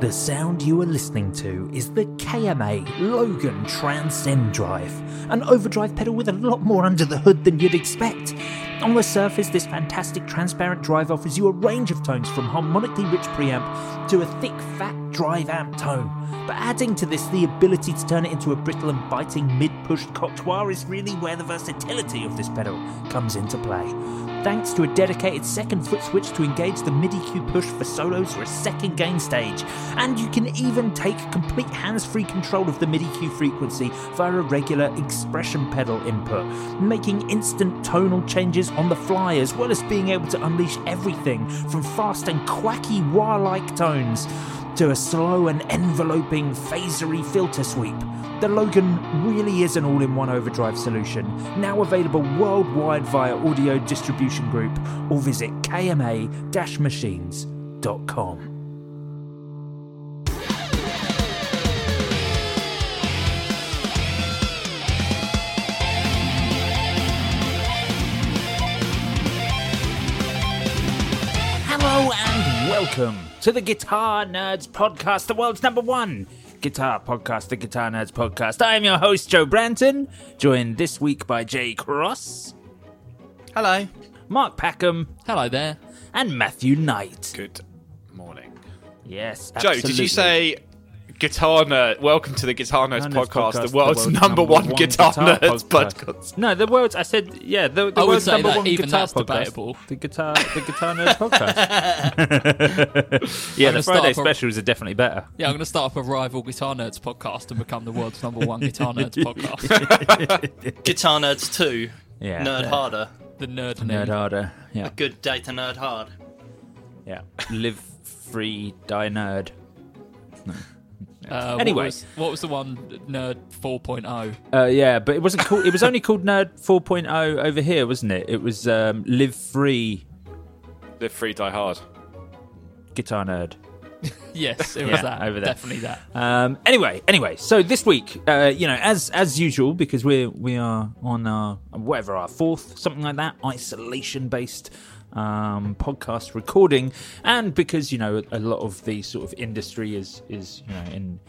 The sound you are listening to is the KMA Logan Transcend Drive, an overdrive pedal with a lot more under the hood than you'd expect. On the surface, this fantastic transparent drive offers you a range of tones from harmonically rich preamp to a thick, fat drive amp tone. But adding to this the ability to turn it into a brittle and biting mid pushed coctoire is really where the versatility of this pedal comes into play. Thanks to a dedicated second foot switch to engage the MIDI cue push for solos or a second gain stage, and you can even take complete hands free control of the MIDI cue frequency via a regular expression pedal input, making instant tonal changes on the fly as well as being able to unleash everything from fast and quacky wah like tones to a slow and enveloping phasery filter sweep. The Logan really is an all in one overdrive solution, now available worldwide via Audio Distribution Group or visit kma machines.com. welcome to the Guitar Nerds Podcast, the world's number one guitar podcast, the Guitar Nerds Podcast. I am your host, Joe Branton, joined this week by Jay Cross, Hello. Mark Packham, Hello there. and Matthew Knight. Good morning. Yes, Joe, did you say Guitar Nerd? Welcome to the Guitar Nerds Nerds podcast, the world's, number, one, guitar, nerds podcast. No, the world's. I said, yeah, the, the world's number one even guitar podcast. debatable. The guitar, the guitar nerds podcast. yeah, the Friday from- specials are definitely better. Yeah, I'm going to start up a rival Guitar Nerds podcast and become the world's number one Guitar Nerds podcast. Guitar Nerds 2. Yeah, Nerd yeah. Harder. The nerd, nerd nerd. harder. Yeah, Good day to nerd hard. yeah. Live free, die nerd. Uh, what was, what was the one Nerd oh? 4.0? Uh, yeah, but it wasn't called. It was only called Nerd 4.0 over here, wasn't it? It was um, Live Free Live free, die hard. Guitar Nerd. Yes, it was Yeah, that. over there. Definitely that. Um, anyway, anyway, so this week, uh, you know, as as usual, because we're we are on our whatever our fourth something like that isolation based um, podcast recording, and because you know a lot of the sort of industry is is you know in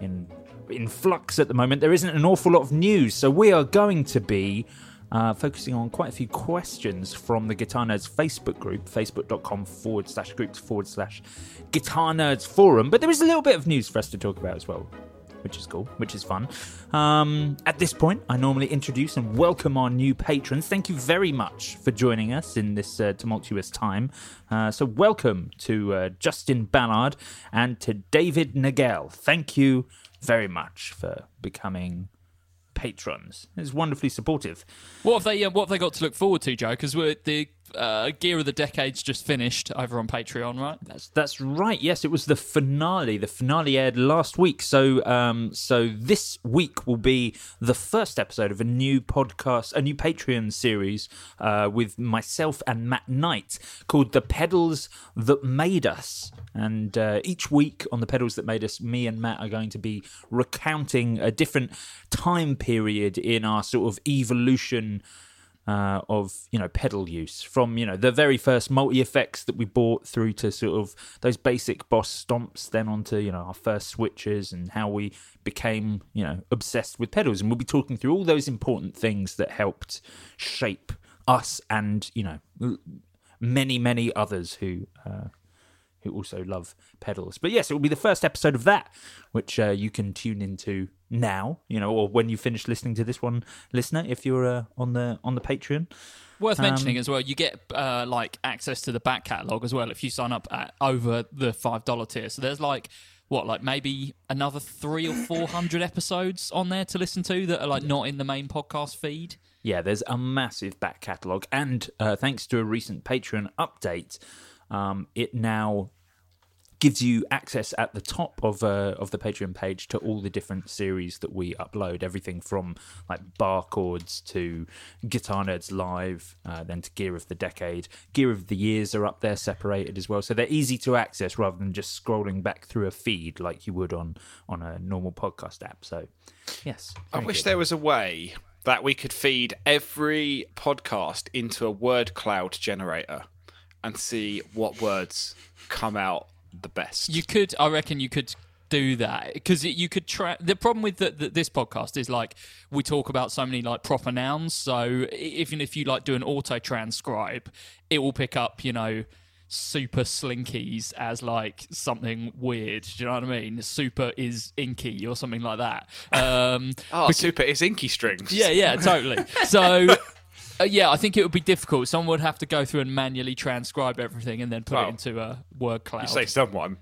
in in flux at the moment, there isn't an awful lot of news, so we are going to be. Uh, focusing on quite a few questions from the Guitar Nerds Facebook group, facebook.com forward slash groups forward slash Guitar Nerds Forum. But there is a little bit of news for us to talk about as well, which is cool, which is fun. Um, at this point, I normally introduce and welcome our new patrons. Thank you very much for joining us in this uh, tumultuous time. Uh, so, welcome to uh, Justin Ballard and to David Nagel. Thank you very much for becoming patrons. It's wonderfully supportive. What have they? Uh, what have they got to look forward to, Joe? Because we're the uh, Gear of the Decade's just finished over on Patreon, right? That's that's right. Yes, it was the finale. The finale aired last week. So um so this week will be the first episode of a new podcast, a new Patreon series uh with myself and Matt Knight called The Pedals That Made Us. And uh, each week on The Pedals That Made Us, me and Matt are going to be recounting a different time period in our sort of evolution uh, of you know pedal use from you know the very first multi effects that we bought through to sort of those basic boss stomps then onto you know our first switches and how we became you know obsessed with pedals. And we'll be talking through all those important things that helped shape us and you know many many others who uh, who also love pedals. But yes, it will be the first episode of that, which uh, you can tune into now, you know, or when you finish listening to this one, listener, if you're uh, on the on the Patreon. Worth Um, mentioning as well, you get uh, like access to the back catalogue as well if you sign up at over the five dollar tier. So there's like what, like maybe another three or four hundred episodes on there to listen to that are like not in the main podcast feed. Yeah, there's a massive back catalogue, and uh, thanks to a recent Patreon update, um, it now gives you access at the top of uh, of the Patreon page to all the different series that we upload. Everything from like bar chords to Guitar Nerds Live, uh, then to Gear of the Decade. Gear of the Years are up there separated as well, so they're easy to access rather than just scrolling back through a feed like you would on on a normal podcast app. So, yes, I wish good. there was a way that we could feed every podcast into a word cloud generator and see what words come out the best. You could, I reckon, you could do that because you could try. The problem with the, the, this podcast is like we talk about so many like proper nouns. So even if you like do an auto transcribe, it will pick up, you know. Super slinkies as like something weird. Do you know what I mean? Super is inky or something like that. Um, oh, super is inky strings. yeah, yeah, totally. So, uh, yeah, I think it would be difficult. Someone would have to go through and manually transcribe everything and then put Well, it into a word cloud. You say someone.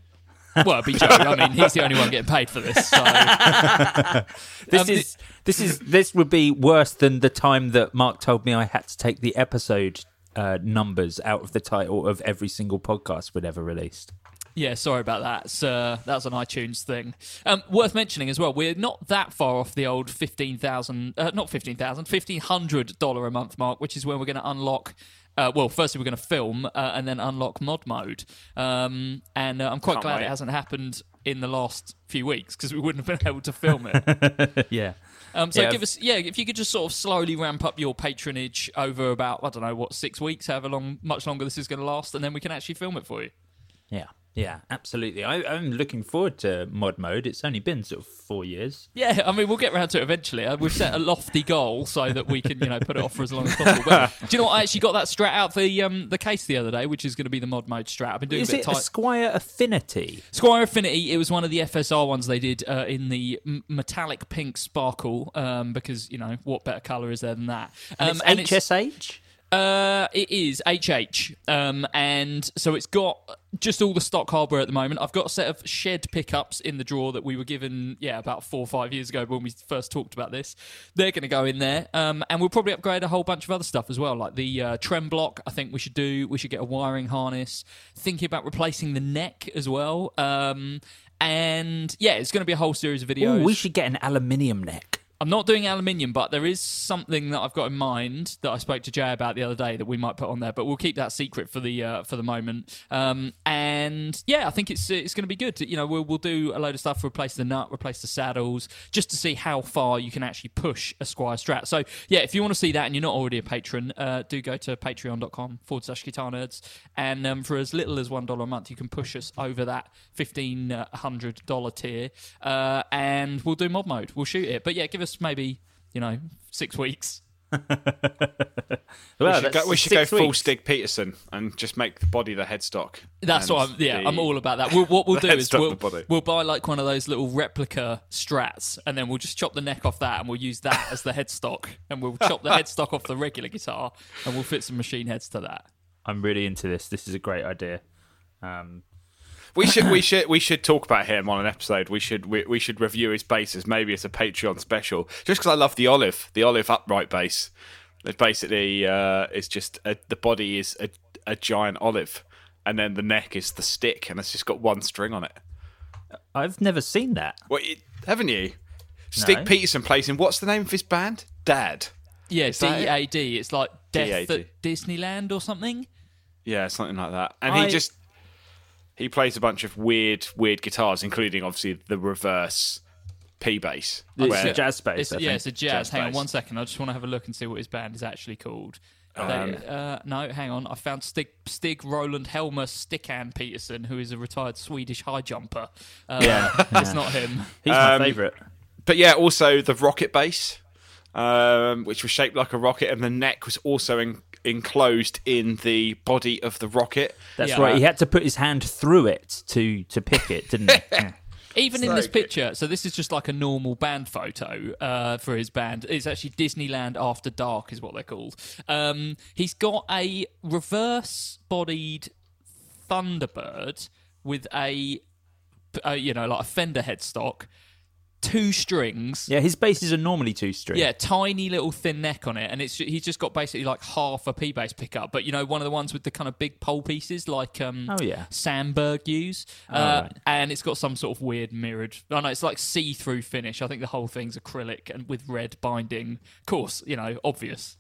Well, it'd be Joe. I mean, he's the only one getting paid for this. So. This Um, is this is this would be worse than the time that Mark told me I had to take the episode uh, numbers out of the title of every single podcast we'd ever released. Yeah, sorry about that. So that was an iTunes thing. Um, worth mentioning as well, we're not that far off the old fifteen thousand, uh, not fifteen thousand, fifteen hundred dollar a month mark, which is when we're going to unlock. Uh, well, firstly we're going to film uh, and then unlock mod mode. Um, and uh, I'm quite Can't glad wait. it hasn't happened in the last few weeks because we wouldn't have been able to film it. Yeah. Um, so Yeah. give us, yeah, if you could just sort of slowly ramp up your patronage over about I don't know what six weeks, however long, much longer this is going to last, and then we can actually film it for you. Yeah. Yeah, absolutely. I, I'm looking forward to mod mode. It's only been sort of four years. Yeah, I mean, we'll get around to it eventually. Uh, We've set a lofty goal so that we can, you know, put it off for as long as possible. But do you know what? I actually got that strat out for the um, the case the other day, which is going to be the mod mode strat. I've been doing Is a bit it tight. Squier Affinity? Squier Affinity, it was one of the FSR ones they did uh, in the m- metallic pink sparkle, um, because, you know, what better colour is there than that? Um, And it's HSH? Uh, it is HH, um, and so it's got just all the stock hardware at the moment. I've got a set of shed pickups in the drawer that we were given, yeah, about four or five years ago when we first talked about this. They're going to go in there, um, and we'll probably upgrade a whole bunch of other stuff as well, like the uh, trem block. I think we should do. We should get a wiring harness. Thinking about replacing the neck as well. Um, and yeah, it's going to be a whole series of videos. Ooh, we should get an aluminium neck. I'm not doing aluminium, but there is something that I've got in mind that I spoke to Jay about the other day that we might put on there. But we'll keep that secret for the uh, for the moment. Um, and yeah, I think it's it's going to be good. You know, we'll we'll do a load of stuff, replace the nut, replace the saddles, just to see how far you can actually push a Squier Strat. So yeah, if you want to see that and you're not already a patron, uh, do go to patreon.com forward slash guitar nerds. And um, for as little as one dollar a month, you can push us over that fifteen hundred dollar tier, uh, and we'll do mod mode. We'll shoot it. But yeah, give us maybe you know six weeks. We Well, should go, we should go full weeks. Stig Pedersen and just make the body the headstock. That's what I'm. Yeah, the- I'm all about that. We'll, what we'll do is we'll, we'll buy like one of those little replica strats, and then we'll just chop the neck off that, and we'll use that as the headstock, and we'll chop the headstock off the regular guitar, and we'll fit some machine heads to that. I'm really into this. This is a great idea. Um, We should we should we should talk about him on an episode. We should we, we should review his basses. Maybe it's a Patreon special. Just because I love the olive, the olive upright bass. It basically uh, is just a, the body is a, a giant olive, and then the neck is the stick, and it's just got one string on it. I've never seen that. What it, haven't you? Stig No. Pedersen plays in what's the name of his band? Dad. Yeah, D that it? A D. It's like death DAD. at Disneyland or something. Yeah, something like that. And I- he just he plays a bunch of weird, weird guitars, including obviously the reverse P bass. It's where- a jazz bass. It's, I yeah, it's a jazz. Jazz hang on one second. I just want to have a look and see what his band is actually called. Um, They- uh, no, hang on. I found Stig, Stig Roland Helmer Stickan Peterson, who is a retired Swedish high jumper. Uh, Yeah, it's not him. He's my Um, favourite. But yeah, also the rocket bass, um, which was shaped like a rocket, and the neck was also in, enclosed in the body of the rocket. That's Yeah. right. He had to put his hand through it to to pick it, didn't he? Yeah. Even in this picture, so this is just like a normal band photo uh, for his band. It's actually Disneyland After Dark, is what they're called. Um, he's got a reverse-bodied Thunderbird with a, uh, you know, like a fender headstock, two strings. Yeah, his basses are normally two string. Yeah, tiny little thin neck on it, and it's he's just got basically like half a P bass pickup, but you know one of the ones with the kind of big pole pieces, like um, Oh, yeah. Sandberg use, Oh, uh, right. and it's got some sort of weird mirrored. I know it's like see through finish. I think the whole thing's acrylic and with red binding. Of course, you know, obvious.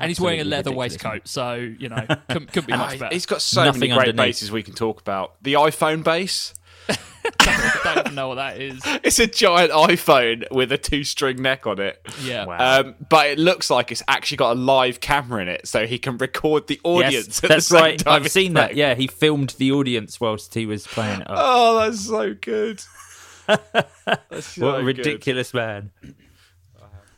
And he's wearing a leather waistcoat, so you know, couldn't, couldn't be much better. He's got so Nothing many great underneath. basses we can talk about. The iPhone bass. I don't even know what that is. It's a giant iPhone with a two-string neck on it. Yeah. Wow. Um, but it looks like it's actually got a live camera in it, so he can record the audience. Yes, at that's the same right. Time I've it's seen that. Yeah, he filmed the audience whilst he was playing it. Up. Oh, that's so good. That's so what a good. ridiculous man.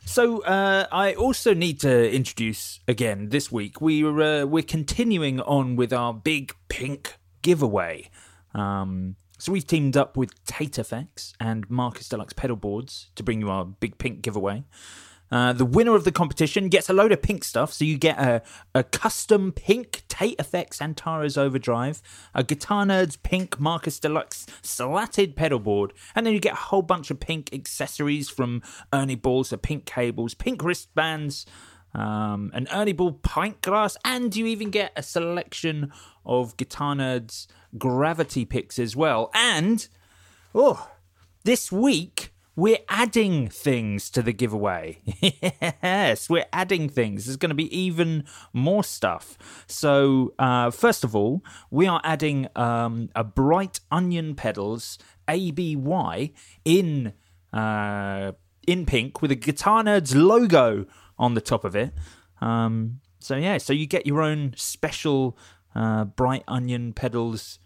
So uh, I also need to introduce again this week. We were uh, we're continuing on with our big pink giveaway. Um, so we've teamed up with Tate Effects and Marcus Deluxe pedal boards to bring you our big pink giveaway. Uh, the winner of the competition gets a load of pink stuff. So you get a, a custom pink Tate Effects Antares Overdrive, a Guitar Nerds pink Marcus Deluxe slatted pedal board, and then you get a whole bunch of pink accessories from Ernie Balls, so pink cables, pink wristbands, um, an Ernie Ball pint glass, and you even get a selection of Guitar Nerds gravity picks as well. And, oh, this week we're adding things to the giveaway. yes, we're adding things. There's going to be even more stuff. So, uh, first of all, we are adding um, a bright onion pedals ABY in uh, in pink with a Guitar Nerds logo on the top of it. Um, so yeah, so you get your own special uh, bright onion pedals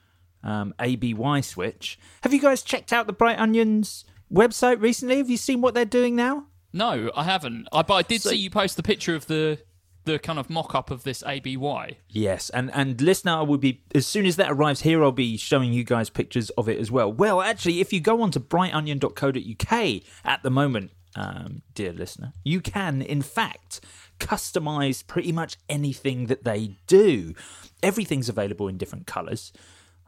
um, ABY switch. Have you guys checked out the Bright Onions website recently? Have you seen what they're doing now? No, I haven't. I, but I did see you post the picture of the the kind of mock up of this ABY. Yes, and and listener, I will be as soon as that arrives here, I'll be showing you guys pictures of it as well. Well, actually, if you go on to brightonion.co.uk at the moment, um, dear listener, you can in fact customize pretty much anything that they do. Everything's available in different colors.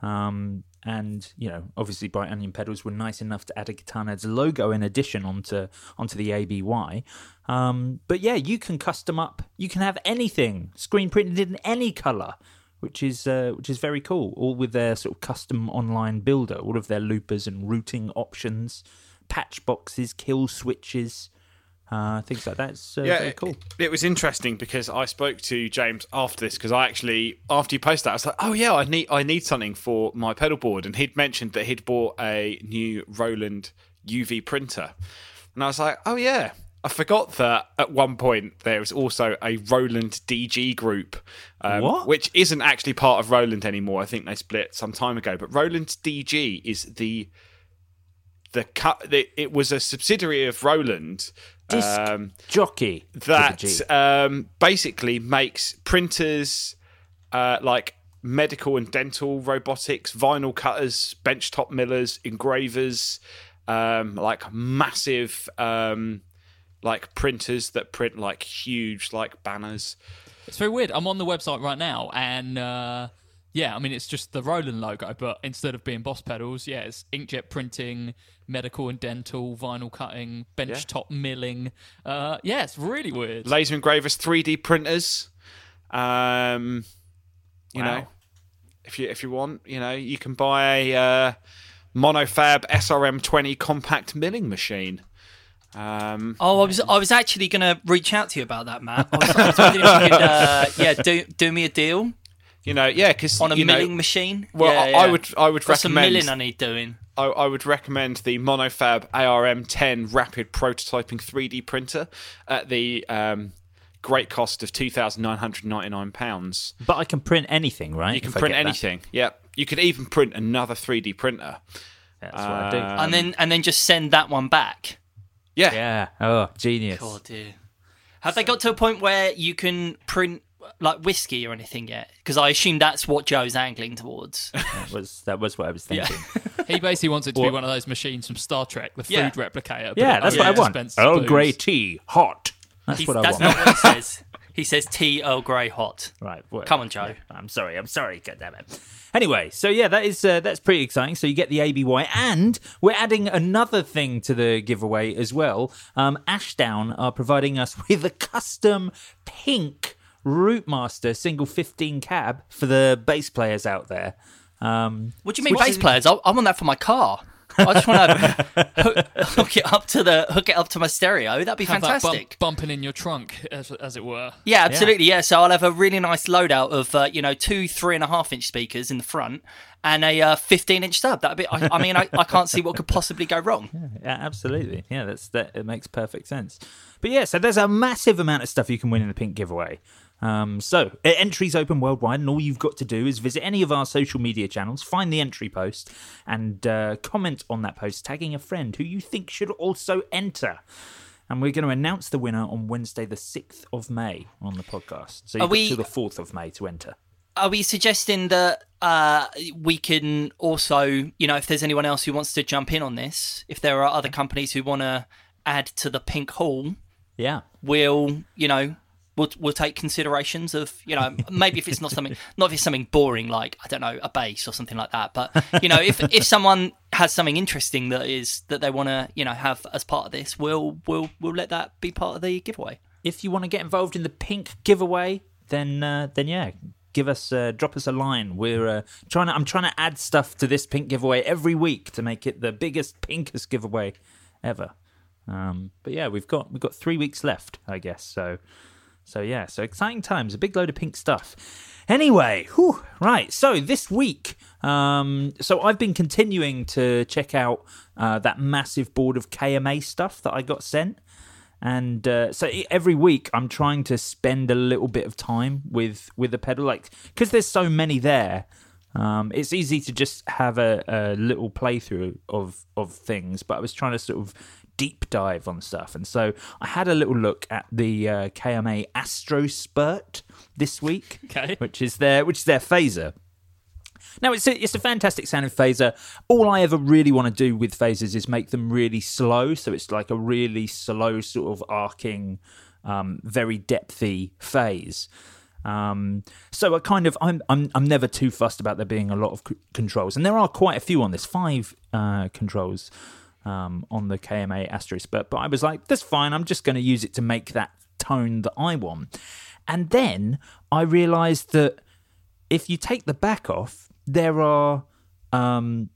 Um, and you know, obviously, Bright Onion pedals were nice enough to add a Nerds logo in addition onto onto the ABY. Um, but yeah, you can custom up. You can have anything screen printed in any color, which is uh, which is very cool. All with their sort of custom online builder, all of their loopers and routing options, patch boxes, kill switches, uh, things like that. Uh, very cool. It, it was interesting because I spoke to James after this because I actually after you posted that I was like, oh yeah, I need I need something for my pedal board, and he'd mentioned that he'd bought a new Roland UV printer, and I was like, oh yeah. I forgot that at one point there was also a Roland DG group, um, What? which isn't actually part of Roland anymore. I think they split some time ago. But Roland DG is the the cut. The, it was a subsidiary of Roland. Disc um, jockey that um, basically makes printers uh, like medical and dental robotics, vinyl cutters, benchtop millers, engravers, um, like massive um, like printers that print like huge like banners. It's very weird. I'm on the website right now, and uh, yeah, I mean it's just the Roland logo, but instead of being Boss pedals, yeah, it's inkjet printing, medical and dental, vinyl cutting, benchtop milling. Uh, yeah, it's really weird. Laser engravers, 3D printers. Um, you Wow. know, if you if you want, you know, you can buy a uh, monofab SRM20 compact milling machine. Um, Oh, I was I was actually going to reach out to you about that, Matt. I was, I was wondering if you could, uh, yeah, do do me a deal you know, yeah, because on a you know, milling machine. Well, yeah, I- yeah. I would I would Got some recommend milling I need doing. I, I would recommend the Monofab ARM10 rapid prototyping 3D printer at the um, great cost of two thousand nine hundred ninety nine pounds. But I can print anything, right? You can If print get that. anything. Yeah, you could even print another 3D printer. That's what I do. and then and then just send that one back. Yeah, yeah. Oh, genius. God, dear. Have they got to a point where you can print like whiskey or anything yet? Because I assume that's what Joe's angling towards. That was that was what I was thinking. He basically wants it to be Or- one of those machines from Star Trek, the food Yeah. replicator. but Yeah, it that's what I want. dispenses Earl booze. Grey tea, hot. That's He's- what I that's want. not what he says. He says tea Earl Grey hot. Right. well, Come on, Joe. yeah, I'm sorry. I'm sorry. God damn it. Anyway, so yeah, that is uh, that's pretty exciting. So you get the ABY, and we're adding another thing to the giveaway as well. Um, Ashdown are providing us with a custom pink Rootmaster single 15 cab for the bass players out there. Um, What do you mean, bass is- players? I, I want that for my car. I just want to hook, hook it up to the hook it up to my stereo. That'd be Have that fantastic. bump, bumping in your trunk, as, as it were. Yeah, absolutely. Yeah. so I'll have a really nice loadout of uh, you know two three and a half inch speakers in the front and a uh, fifteen inch sub. That'd be. I, I mean, I, I can't see what could possibly go wrong. Yeah, absolutely. Yeah, that's that. It makes perfect sense. But yeah, so there's a massive amount of stuff you can win in the pink giveaway. Um, so entries open worldwide, and all you've got to do is visit any of our social media channels, find the entry post, and uh, comment on that post, tagging a friend who you think should also enter. And we're going to announce the winner on Wednesday, the sixth of May, on the podcast. So you've got we- till the fourth of May to enter. Are we suggesting that uh, we can also, you know, if there's anyone else who wants to jump in on this, if there are other companies who want to add to the pink hall, Yeah. we'll, you know, we'll we'll take considerations of, you know, maybe if it's not something, not if it's something boring like I don't know a bass or something like that, but you know, if if someone has something interesting that is that they want to, you know, have as part of this, we'll we'll we'll let that be part of the giveaway. if you want to get involved in the pink giveaway, then uh, then yeah, give us uh, drop us a line. We're uh, trying to I'm trying to add stuff to this pink giveaway every week to make it the biggest pinkest giveaway ever. Um, but yeah, we've got we've got three weeks left, I guess. So so yeah, so exciting times, a big load of pink stuff. Anyway, whew, right. So this week, um, so I've been continuing to check out uh, that massive board of KMA stuff that I got sent, and uh, so every week I'm trying to spend a little bit of time with with the pedal, like because there's so many there. Um, it's easy to just have a, a little playthrough of of things, but I was trying to sort of deep dive on stuff, and so I had a little look at the uh, KMA Astrospeed this week, Okay. which is their which is their phaser. Now it's a, it's a fantastic sounding phaser. All I ever really want to do with phasers is make them really slow, so it's like a really slow sort of arcing, um, very depthy phase. Um, so I kind of I'm I'm I'm never too fussed about there being a lot of c- controls, and there are quite a few on this five uh, controls um, on the KMA Asterisk, but but I was like, that's fine. I'm just going to use it to make that tone that I want, and then I realised that if you take the back off, there are um,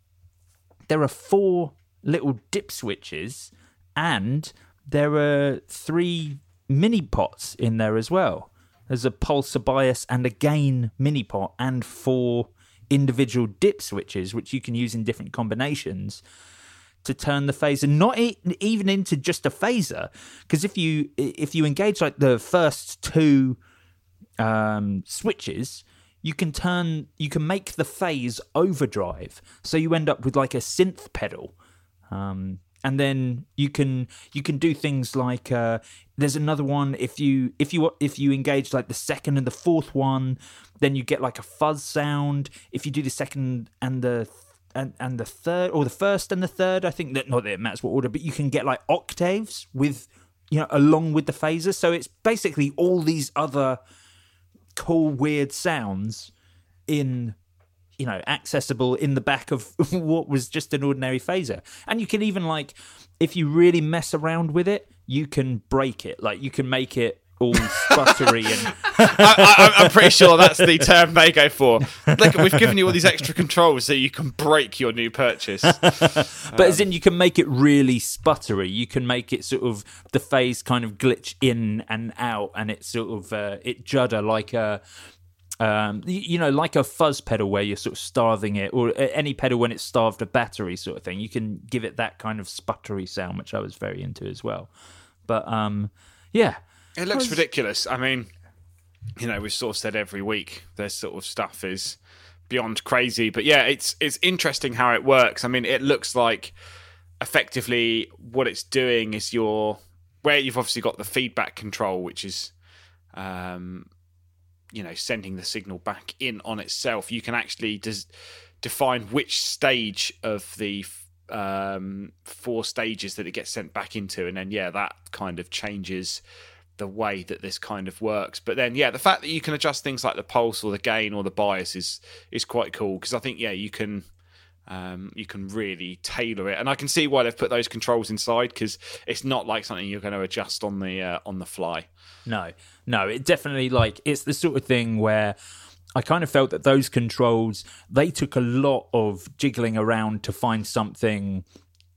there are four little dip switches, and there are three mini pots in there as well. There's a pulse, a bias, and a gain mini pot, and four individual dip switches, which you can use in different combinations to turn the phaser not even into just a phaser because if you if you engage like the first two um, switches, you can turn you can make the phase overdrive, so you end up with like a synth pedal. Um, and then you can you can do things like uh, there's another one if you if you if you engage like the second and the fourth one, then you get like a fuzz sound. If you do the second and the and, and the third or the first and the third, I think that not that it matters what order, but you can get like octaves with you know along with the phaser. So it's basically all these other cool weird sounds in you know accessible in the back of what was just an ordinary phaser and you can even like if you really mess around with it you can break it like you can make it all sputtery and I, I, I'm pretty sure that's the term they go for. Look, we've given you all these extra controls so you can break your new purchase. but as in you can make it really sputtery you can make it sort of the phase kind of glitch in and out and it sort of uh, it judder like a um, you know, like a fuzz pedal where you're sort of starving it, or any pedal when it's starved of battery, sort of thing. You can give it that kind of sputtery sound, which I was very into as well. But um, yeah, It looks ridiculous. I mean, you know, we've sort of said every week this sort of stuff is beyond crazy. But yeah, it's it's interesting how it works. I mean, it looks like effectively what it's doing is your where you've obviously got the feedback control, which is um, you know sending the signal back in on itself. You can actually des- define which stage of the um, four stages that it gets sent back into, and then yeah, that kind of changes the way that this kind of works. But then yeah, the fact that you can adjust things like the pulse or the gain or the bias is is quite cool because I think yeah you can. Um, you can really tailor it, and I can see why they've put those controls inside because it's not like something you're going to adjust on the uh, on the fly. No, no, it definitely like it's the sort of thing where I kind of felt that those controls they took a lot of jiggling around to find something.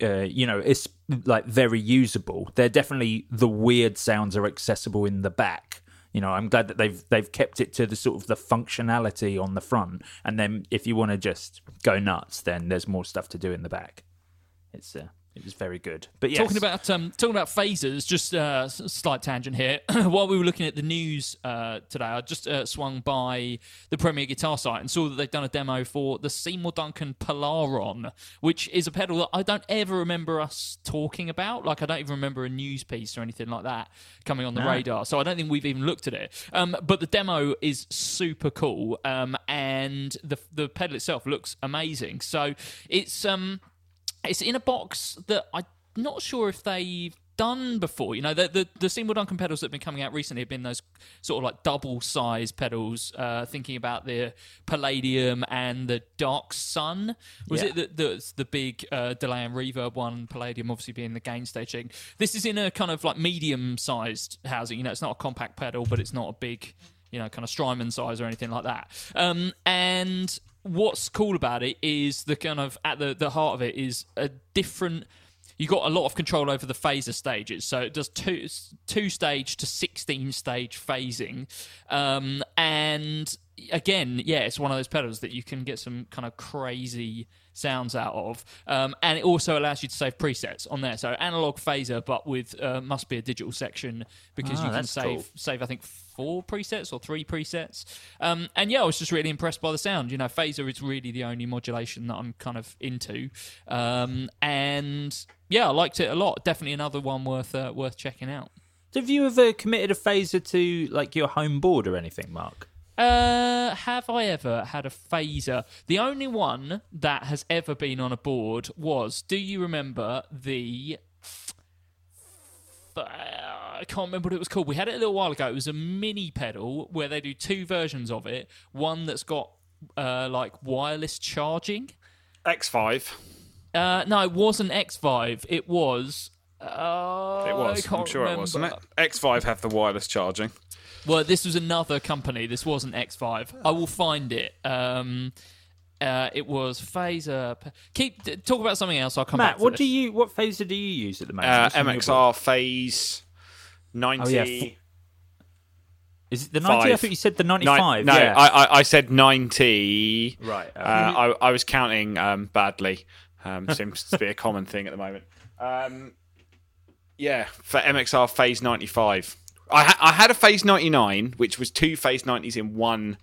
Uh, you know, it's like very usable. They're definitely the weird sounds are accessible in the back. You know, I'm glad that they've they've kept it to the sort of the functionality on the front, and then if you want to just go nuts, then there's more stuff to do in the back. It's uh, it was very good. But yes, Talking about um, talking about phasers, just uh, slight tangent here. While we were looking at the news uh, today, I just uh, swung by the Premier Guitar site and saw that they've done a demo for the Seymour Duncan Polaron, which is a pedal that I don't ever remember us talking about. Like I don't even remember a news piece or anything like that coming on the radar. So I don't think we've even looked at it. Um, but the demo is super cool, um, and the the pedal itself looks amazing. So it's um it's in a box that I'm not sure if they've done before. You know, the the, the Seymour Duncan pedals that have been coming out recently have been those sort of like double size pedals. Uh, thinking about the Palladium and the Dark Sun. Was Yeah. it the the, the big uh, delay and reverb one? Palladium obviously being the gain stage thing. This is in a kind of like medium sized housing. You know, it's not a compact pedal, but it's not a big you know, kind of Strymon size or anything like that. Um, and what's cool about it is the kind of at the, the heart of it is a different. You got a lot of control over the phaser stages, so it does two two stage to sixteen stage phasing, um, and again, yeah, it's one of those pedals that you can get some kind of crazy sounds out of, um, and it also allows you to save presets on there. So analog phaser, but with uh, must be a digital section because Ah, you can save cool. save I think four presets or three presets. Um, and yeah, I was just really impressed by the sound. You know, phaser is really the only modulation that I'm kind of into. Um, and yeah, I liked it a lot. Definitely another one worth uh, worth checking out. have you ever committed a phaser to like your home board or anything, Mark? Uh, have I ever had a phaser? The only one that has ever been on a board was. Do you remember the? I can't remember what it was called. We had it a little while ago. It was a mini pedal where they do two versions of it. One that's got uh, like wireless charging. X5. Uh, no, it wasn't X5. It was. Uh, It was. I'm sure it was, wasn't it? X5 have the wireless charging. Well, this was another company. This wasn't X5. I will find it. Um, uh, it was Phaser. Keep talk about something else. I'll come back. Matt, what this. do you what phaser do you use at the moment? Uh, What's on your board? MXR phase 90. Oh, yeah, Is it the ninety? I Five. thought you said the Nine- ninety-five. no, yeah. I, I, I said 90. Right, Uh. I, I was counting um, badly. Um, seems to be a common thing at the moment. Um, yeah, for MXR phase 95. I, ha- I had a phase 99, which was two phase 90s in one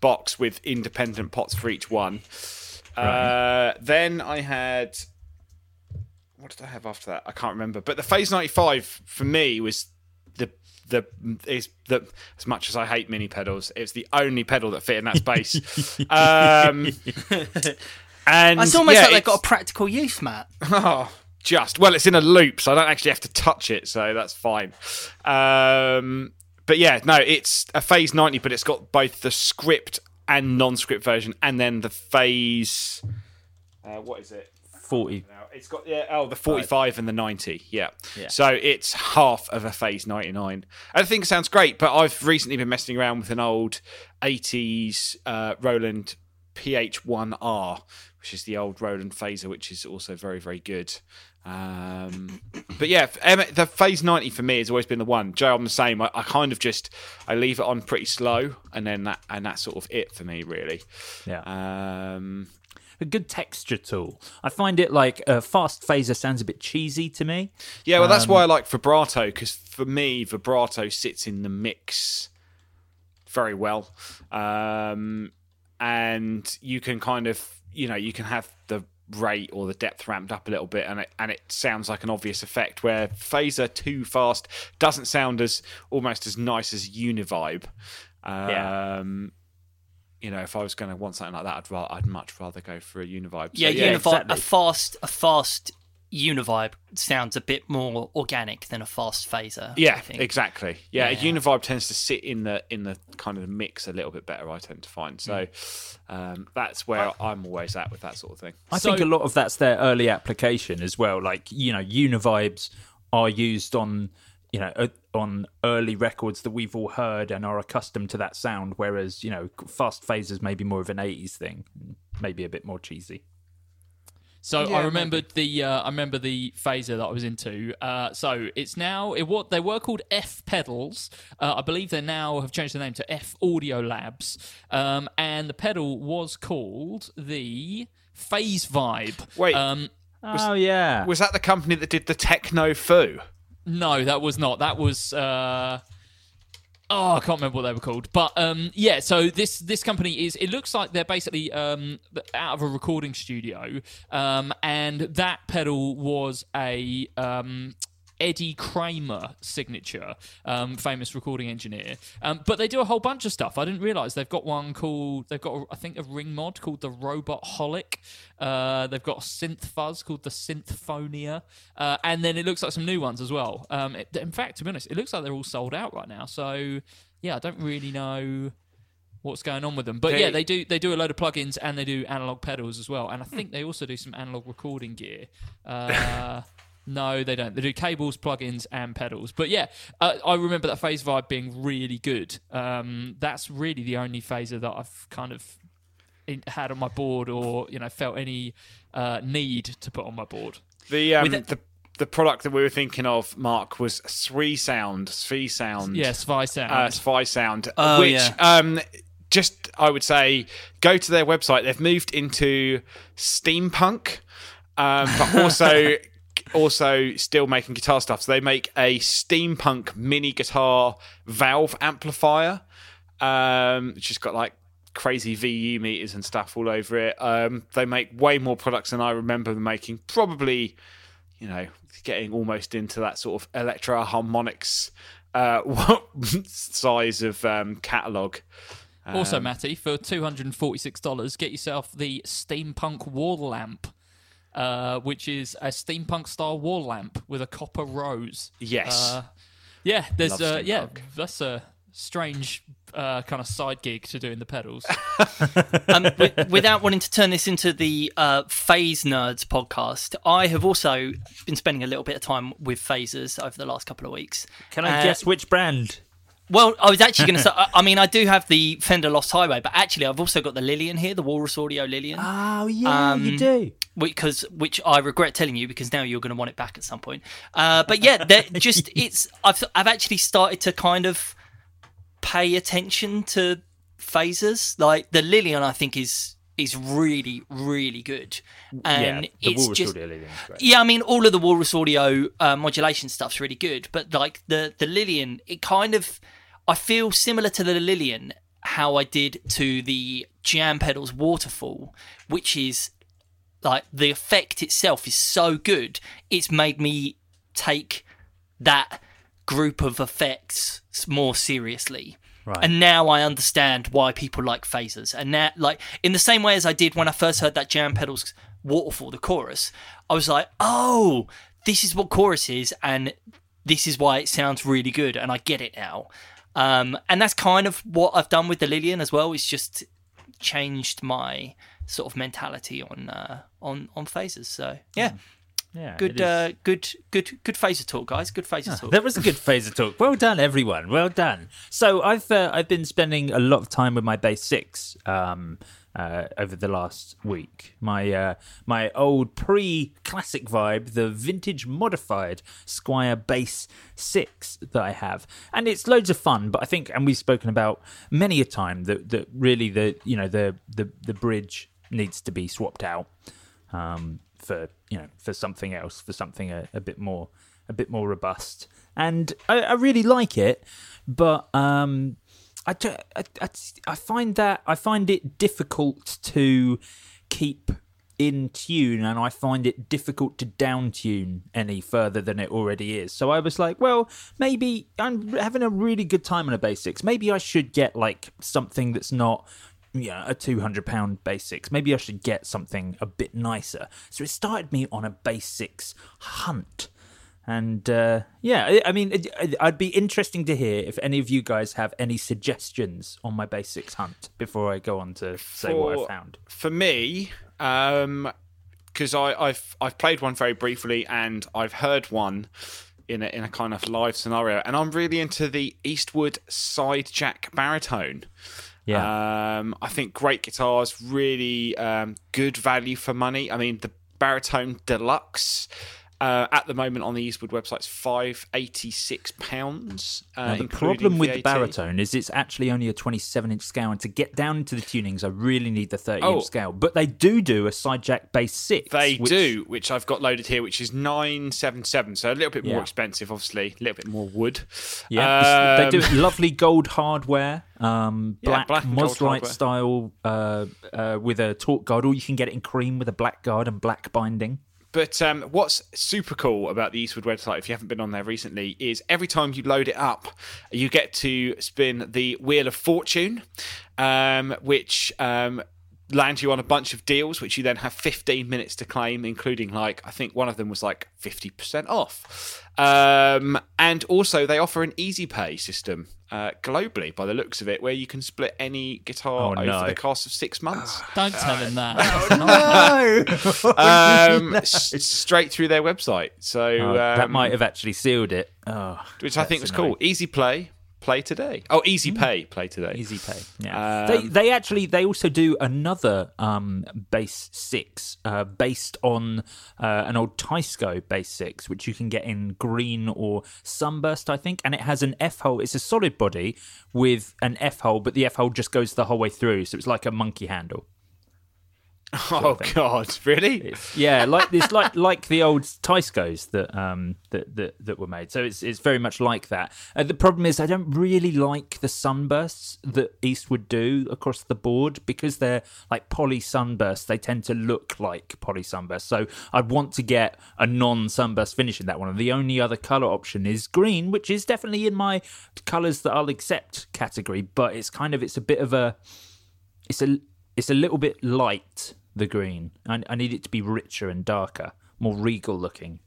box with independent pots for each one. Uh, then I had. What did I have after that? I can't remember. But the phase 95 for me was the the is the as much as I hate mini pedals, it's the only pedal that fit in that space. um, and It's almost yeah, like they've got a practical use, Matt. Oh, just well, it's in a loop, so I don't actually have to touch it, so that's fine. Um, but yeah, no, it's a phase ninety, but it's got both the script and non-script version, and then the phase. Uh, what is it? Forty. It's got yeah, oh the forty-five and the ninety, yeah. Yeah. So it's half of a phase ninety-nine. I think it sounds great, but I've recently been messing around with an old eighties uh, Roland PH1R, which is the old Roland phaser, which is also very very good. Um, but yeah, the phase ninety for me has always been the one. Joe, I'm the same. I, I kind of just I leave it on pretty slow, and then that and that's sort of it for me, really. Yeah. Um, a good texture tool. I find it like a fast phaser sounds a bit cheesy to me. Yeah, well, Um, that's why I like vibrato because for me, vibrato sits in the mix very well, um, and you can kind of, you know, you can have the rate or the depth ramped up a little bit, and it and it sounds like an obvious effect. Where phaser too fast doesn't sound as almost as nice as univibe. Um, Yeah. You know, if I was going to want something like that, I'd, ra- I'd much rather go for a Univibe. So, Yeah, yeah, Univibe, exactly. a fast, a fast Univibe sounds a bit more organic than a fast phaser. I Yeah, think. exactly. Yeah, a Yeah. Univibe tends to sit in the in the kind of the mix a little bit better. I tend to find so um, that's where I'm always at with that sort of thing. I So- think a lot of that's their early application as well. Like you know, univibes are used on you know uh, on early records that we've all heard and are accustomed to that sound. Whereas you know, fast phasers maybe more of an '80s thing, maybe a bit more cheesy. So Yeah, I remembered the uh, I remember the phaser that I was into. Uh, so it's now it what they were called F pedals. Uh, I believe they now have changed the name to F Audio Labs. Um, and the pedal was called the Phase Vibe. Wait. Um, oh yeah, Was that the company that did the Techno Foo? No, that was not. That was uh Oh, I can't remember what they were called, but um, yeah. So this this company is. It looks like they're basically um, out of a recording studio, um, and that pedal was a um, Eddie Kramer signature, um, famous recording engineer. Um, but they do a whole bunch of stuff. I didn't realize they've got one called. They've got I think a ring mod called the Robot Holic. Uh, they've got a synth fuzz called the Synthphonia, uh, and then it looks like some new ones as well. Um, it, in fact, to be honest, it looks like they're all sold out right now. So yeah, I don't really know what's going on with them. But They- yeah, they do they do a load of plugins and they do analog pedals as well. And I think they also do some analog recording gear. Uh, no, they don't. They do cables, plugins, and pedals. But yeah, uh, I remember that phase vibe being really good. Um, that's really the only phaser that I've kind of in- had on my board, or you know, felt any uh, need to put on my board. The um, With the the product that we were thinking of, Mark, was Three Sound, Three Sound, Yeah, Spy Sound. uh, Spy Sound, Oh, which yeah. um, just I would say go to their website. They've moved into steampunk, um, but also also still making guitar stuff. So they make a steampunk mini guitar valve amplifier, um, which has got like crazy VU meters and stuff all over it. Um, they make way more products than I remember them making. Probably, you know, getting almost into that sort of Electro-Harmonix uh, size of um, catalog. also, Matty, for two hundred and forty-six dollars, get yourself the steampunk wall lamp. Uh, which is a steampunk style wall lamp with a copper rose. Yes. Uh, yeah, there's Love uh, yeah, that's a strange uh, kind of side gig to doing the pedals. um, wi- without wanting to turn this into the uh, Phase Nerds podcast, I have also been spending a little bit of time with phasers over the last couple of weeks. Can I Uh, guess which brand? Well, I was actually going to say, I- mean, I do have the Fender Lost Highway, but actually, I've also got the Lillian here, the Walrus Audio Lillian. Oh yeah, Um, you do. because which I regret telling you because now you're going to want it back at some point. Uh, but yeah, just it's I've I've actually started to kind of pay attention to phasers. Like the Lillian, I think is is really really good, and yeah, it's just yeah, I mean, all of the Walrus Audio uh, modulation stuff's really good, but like the the Lillian, it kind of I feel similar to the Lillian how I did to the Jam Pedals Waterfall, which is like the effect itself is so good, it's made me take that group of effects more seriously. Right. And now I understand why people like phasers. And now, like, in the same way as I did when I first heard that Jam Pedals Waterfall, the chorus, I was like, oh, this is what chorus is, and this is why it sounds really good, and I get it now. Um, and that's kind of what I've done with the Lillian as well. It's just changed my sort of mentality on uh, on on phases. So yeah, Yeah, good uh, good good good phaser talk, guys. Good phaser talk. That was a good phaser talk. Well done, everyone. Well done. So I've uh, I've been spending a lot of time with my bass six um, uh, over the last week. My uh, my old pre-classic vibe, the vintage modified Squier bass six that I have, and it's loads of fun. But I think, and we've spoken about many a time that that really the you know the the the bridge needs to be swapped out um, for you know for something else, for something a, a bit more a bit more robust. And I, I really like it, but um, I, I, I find that I find it difficult to keep in tune and I find it difficult to down tune any further than it already is. So I was like, well, maybe I'm having a really good time on a bass six. Maybe I should get like something that's not yeah, a two hundred pound bass six. Maybe I should get something a bit nicer. So it started me on a bass six hunt. And uh, yeah, I- I mean, it, I'd be interesting to hear if any of you guys have any suggestions on my bass six hunt before I go on to say what I found. For me, um, because I've I've played one very briefly and I've heard one in a, in a kind of live scenario, and I'm really into the Eastwood side jack baritone. Yeah. Um, I think great guitars, really um, good value for money. I mean, the baritone deluxe. Uh, at the moment on the Eastwood website, it's five eighty six pounds. Uh, the problem with the baritone is it's actually only a 27 inch scale, and to get down into the tunings, I really need the 30 Oh. inch scale. But they do do a side jack bass six. They which- do, which I've got loaded here, which is nine seven seven. So a little bit more Yeah. expensive, obviously, a little bit more wood. Yeah, they do Um, lovely gold hardware, um, Yeah, black, black and gold Mosrite style uh, uh, with a tort guard, or you can get it in cream with a black guard and black binding. But um, what's super cool about the Eastwood website, if you haven't been on there recently, is every time you load it up, you get to spin the Wheel of Fortune, um, which um, lands you on a bunch of deals, which you then have 15 minutes to claim, including like, I think one of them was like 50% off. Um, and also, they offer an easy pay system uh, globally, by the looks of it, where you can split any guitar Oh, over no. the course of six months. Don't tell him that. um, s- straight through their website. So Oh, that um, might have actually sealed it. Oh, which I think was annoying. cool. Easy play, play today. Oh, easy pay, play today. Easy pay. Yeah. Um, they they actually they also do another um bass six uh based on uh, an old Teisco bass six which you can get in green or sunburst I think and it has an F hole it's a solid body with an F hole but the F hole just goes the whole way through so it's like a monkey handle. Oh God, really? Yeah, like it's like like the old Teiscos that um that, that that were made. So it's it's very much like that. Uh, the problem is I don't really like the sunbursts that Eastwood do across the board because they're like poly sunbursts. They tend to look like poly sunbursts. So I'd want to get a non sunburst finish in that one. And the only other color option is green, which is definitely in my colors that I'll accept category. But it's kind of it's a bit of a it's a it's a little bit light the green I, I need it to be richer and darker more regal looking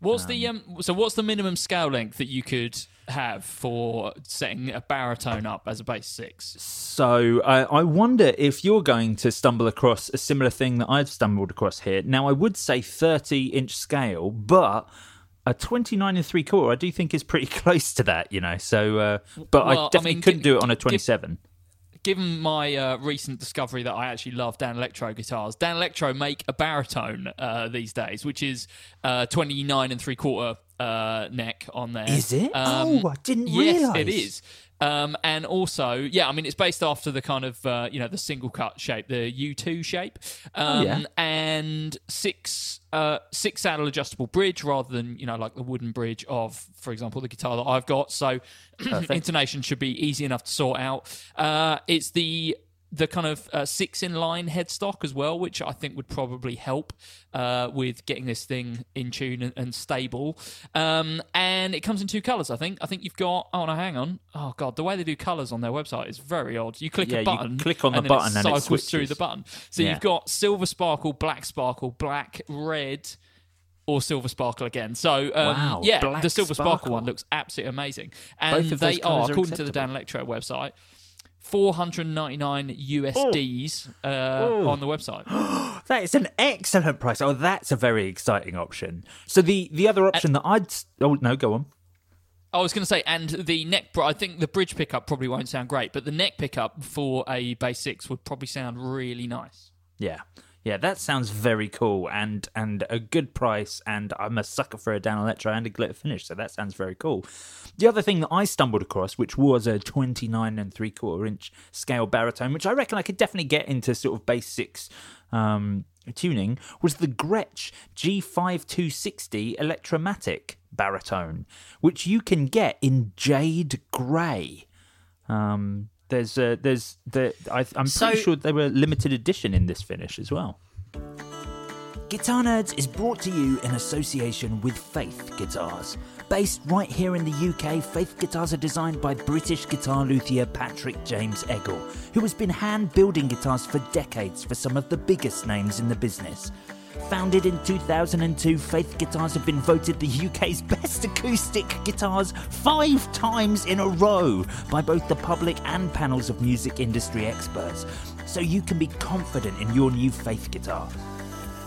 What's the um? So what's the minimum scale length that you could have for setting a baritone up as a bass six? so I, I wonder if you're going to stumble across a similar thing that i've stumbled across here now i would say 30 inch scale but a 29 and 3 quarter i do think is pretty close to that you know so uh, but Well, I i definitely mean, couldn't do it on a gi- 27 Given my uh, recent discovery that I actually love Danelectro guitars, Danelectro make a baritone uh, these days, which is uh, 29 and three quarter uh, neck on there. Is it? Um, Oh, I didn't yes, realise. it is. Um, and also, yeah, I mean, it's based after the kind of uh, you know the single cut shape, the U two shape, um, Oh, yeah. and six uh, six saddle adjustable bridge rather than you know like the wooden bridge of, for example, the guitar that I've got. So intonation should be easy enough to sort out. Uh, it's the the kind of uh, six in line headstock as well, which I think would probably help uh, with getting this thing in tune and, and stable. Um, and it comes in two colors. I think. I think you've got. Oh no, hang on. Oh god, the way they do colors on their website is very odd. You click Yeah, a button, click on the and then button it and it cycles through the button. So Yeah. you've got silver sparkle, black sparkle, black, red. Or silver sparkle again. So um, Wow, yeah, the silver sparkle. sparkle. one looks absolutely amazing, and they are, are according to the Danelectro website, 499 USDs uh, on the website. That is an excellent price. Oh, that's a very exciting option. So the the other option that I'd oh no, go on. I was going to say, and the neck, I think the bridge pickup probably won't sound great, but the neck pickup for a bass six would probably sound really nice. Yeah, yeah, that sounds very cool and and a good price. And I'm a sucker for a Danelectro and a glitter finish, so that sounds very cool. The other thing that I stumbled across, which was a 29 and three quarter inch scale baritone, which I reckon I could definitely get into sort of six um, tuning, was the Gretsch G5260 Electromatic baritone, which you can get in jade grey. Um, there's uh, there's the I, I'm So- pretty sure they were limited edition in this finish as well. Guitar Nerds is brought to you in association with Faith Guitars. Based right here in the UK, Faith Guitars are designed by British guitar luthier Patrick James Eggle, who has been hand building guitars for decades for some of the biggest names in the business. Founded in 2002, Faith Guitars have been voted the UK's best acoustic guitars five times in a row by both the public and panels of music industry experts. So you can be confident in your new Faith guitar.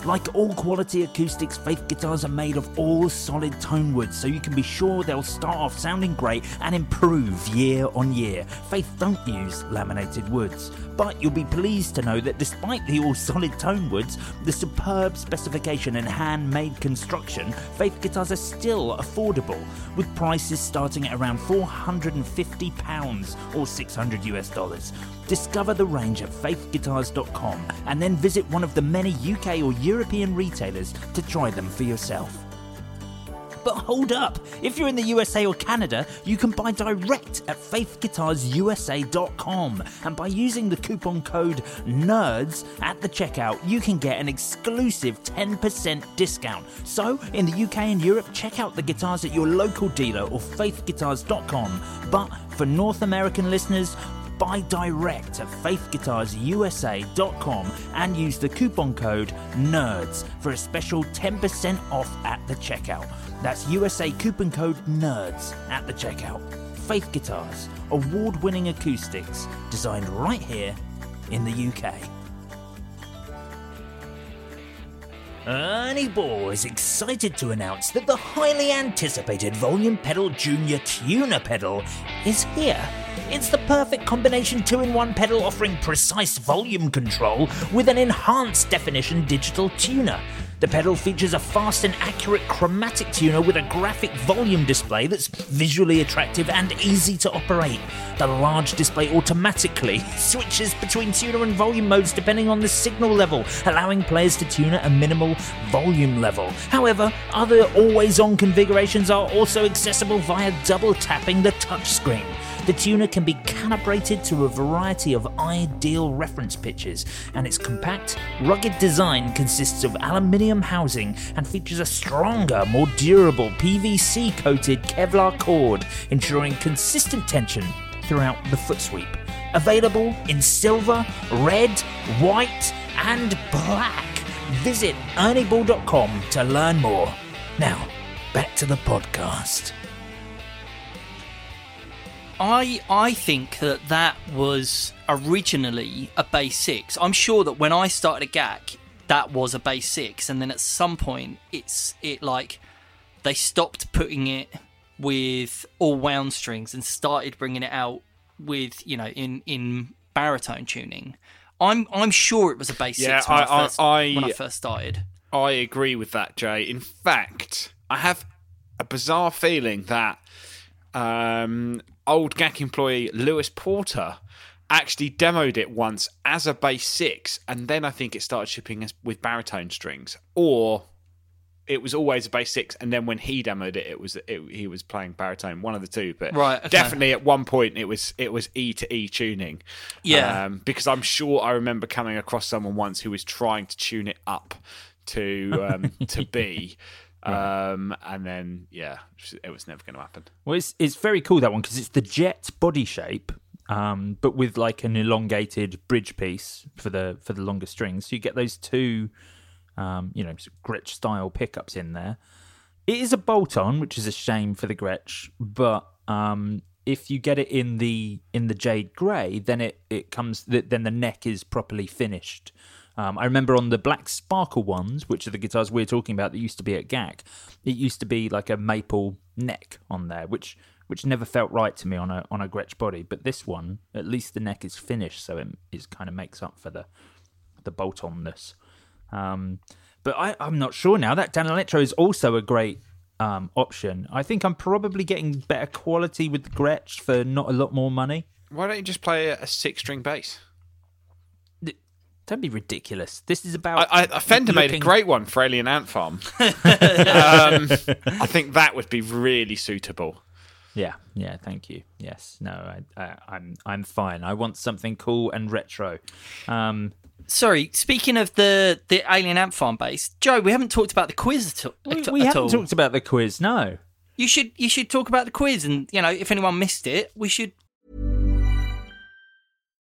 Like all quality acoustics, Faith guitars are made of all solid tone woods, so you can be sure they'll start off sounding great and improve year on year. Faith don't use laminated woods, but you'll be pleased to know that despite the all solid tone woods, the superb specification and handmade construction, Faith guitars are still affordable, with prices starting at around £450 or 600 US dollars. Discover the range at faithguitars.com and then visit one of the many UK or European retailers to try them for yourself. But hold up! If you're in the USA or Canada, you can buy direct at faithguitarsusa.com. And by using the coupon code NERDS at the checkout, you can get an exclusive 10% discount. So, in the UK and Europe, check out the guitars at your local dealer or faithguitars.com. But for North American listeners, buy direct at faithguitarsusa.com and use the coupon code NERDS for a special 10% off at the checkout. That's USA coupon code NERDS at the checkout. Faith Guitars, award winning acoustics designed right here in the UK. Ernie Ball is excited to announce that the highly anticipated Volume Pedal Junior Tuner pedal is here. It's the perfect combination 2 in 1 pedal offering precise volume control with an enhanced definition digital tuner. The pedal features a fast and accurate chromatic tuner with a graphic volume display that's visually attractive and easy to operate. The large display automatically switches between tuner and volume modes depending on the signal level, allowing players to tune at a minimal volume level. However, other always on configurations are also accessible via double tapping the touchscreen. The tuner can be calibrated to a variety of ideal reference pitches, and its compact, rugged design consists of aluminium housing and features a stronger, more durable PVC coated Kevlar cord, ensuring consistent tension throughout the foot sweep. Available in silver, red, white, and black. Visit ernieball.com to learn more. Now, back to the podcast. I I think that that was originally a bass six. I'm sure that when I started a GAC, that was a bass six, and then at some point, it's it like they stopped putting it with all wound strings and started bringing it out with you know in in baritone tuning. I'm I'm sure it was a bass Yeah, six when I, I- I- first, I- when I first started. I agree with that, Jay. In fact, I have a bizarre feeling that um, old GAC employee Lewis Porter actually demoed it once as a bass six, and then I think it started shipping with baritone strings, or it was always a bass six, and then when he demoed it, it was it, he was playing baritone, one of the two. But Right, okay. definitely at one point it was it was E to E tuning. Yeah. um, because I'm sure I remember coming across someone once who was trying to tune it up to um, to B. Um, and then, yeah, it was never going to happen. Well, it's it's very cool that one because it's the jet body shape, um, but with like an elongated bridge piece for the for the longer strings. So you get those two, um, you know, Gretsch style pickups in there. It is a bolt on, which is a shame for the Gretsch, but um, if you get it in the in the jade grey, then it it comes then the neck is properly finished. Um, I remember on the black sparkle ones, which are the guitars we're talking about that used to be at GAC, it used to be like a maple neck on there, which which never felt right to me on a on a Gretsch body. But this one, at least the neck is finished, so it is kind of makes up for the the bolt onness. Um, but I, I'm not sure now. That Danelectro is also a great um, option. I think I'm probably getting better quality with Gretsch for not a lot more money. Why don't you just play a six string bass? Don't be ridiculous. This is about. I, I, Fender made a great one for Alien Ant Farm. um, I think that would be really suitable. Yeah, yeah. Thank you. Yes, no, I, I, I'm I'm fine. I want something cool and retro. Um, Sorry, speaking of the the Alien Ant Farm bass, Joe, we haven't talked about the quiz at, all- we, we at haven't all. talked about the quiz. No. You should you should talk about the quiz, and you know if anyone missed it, we should.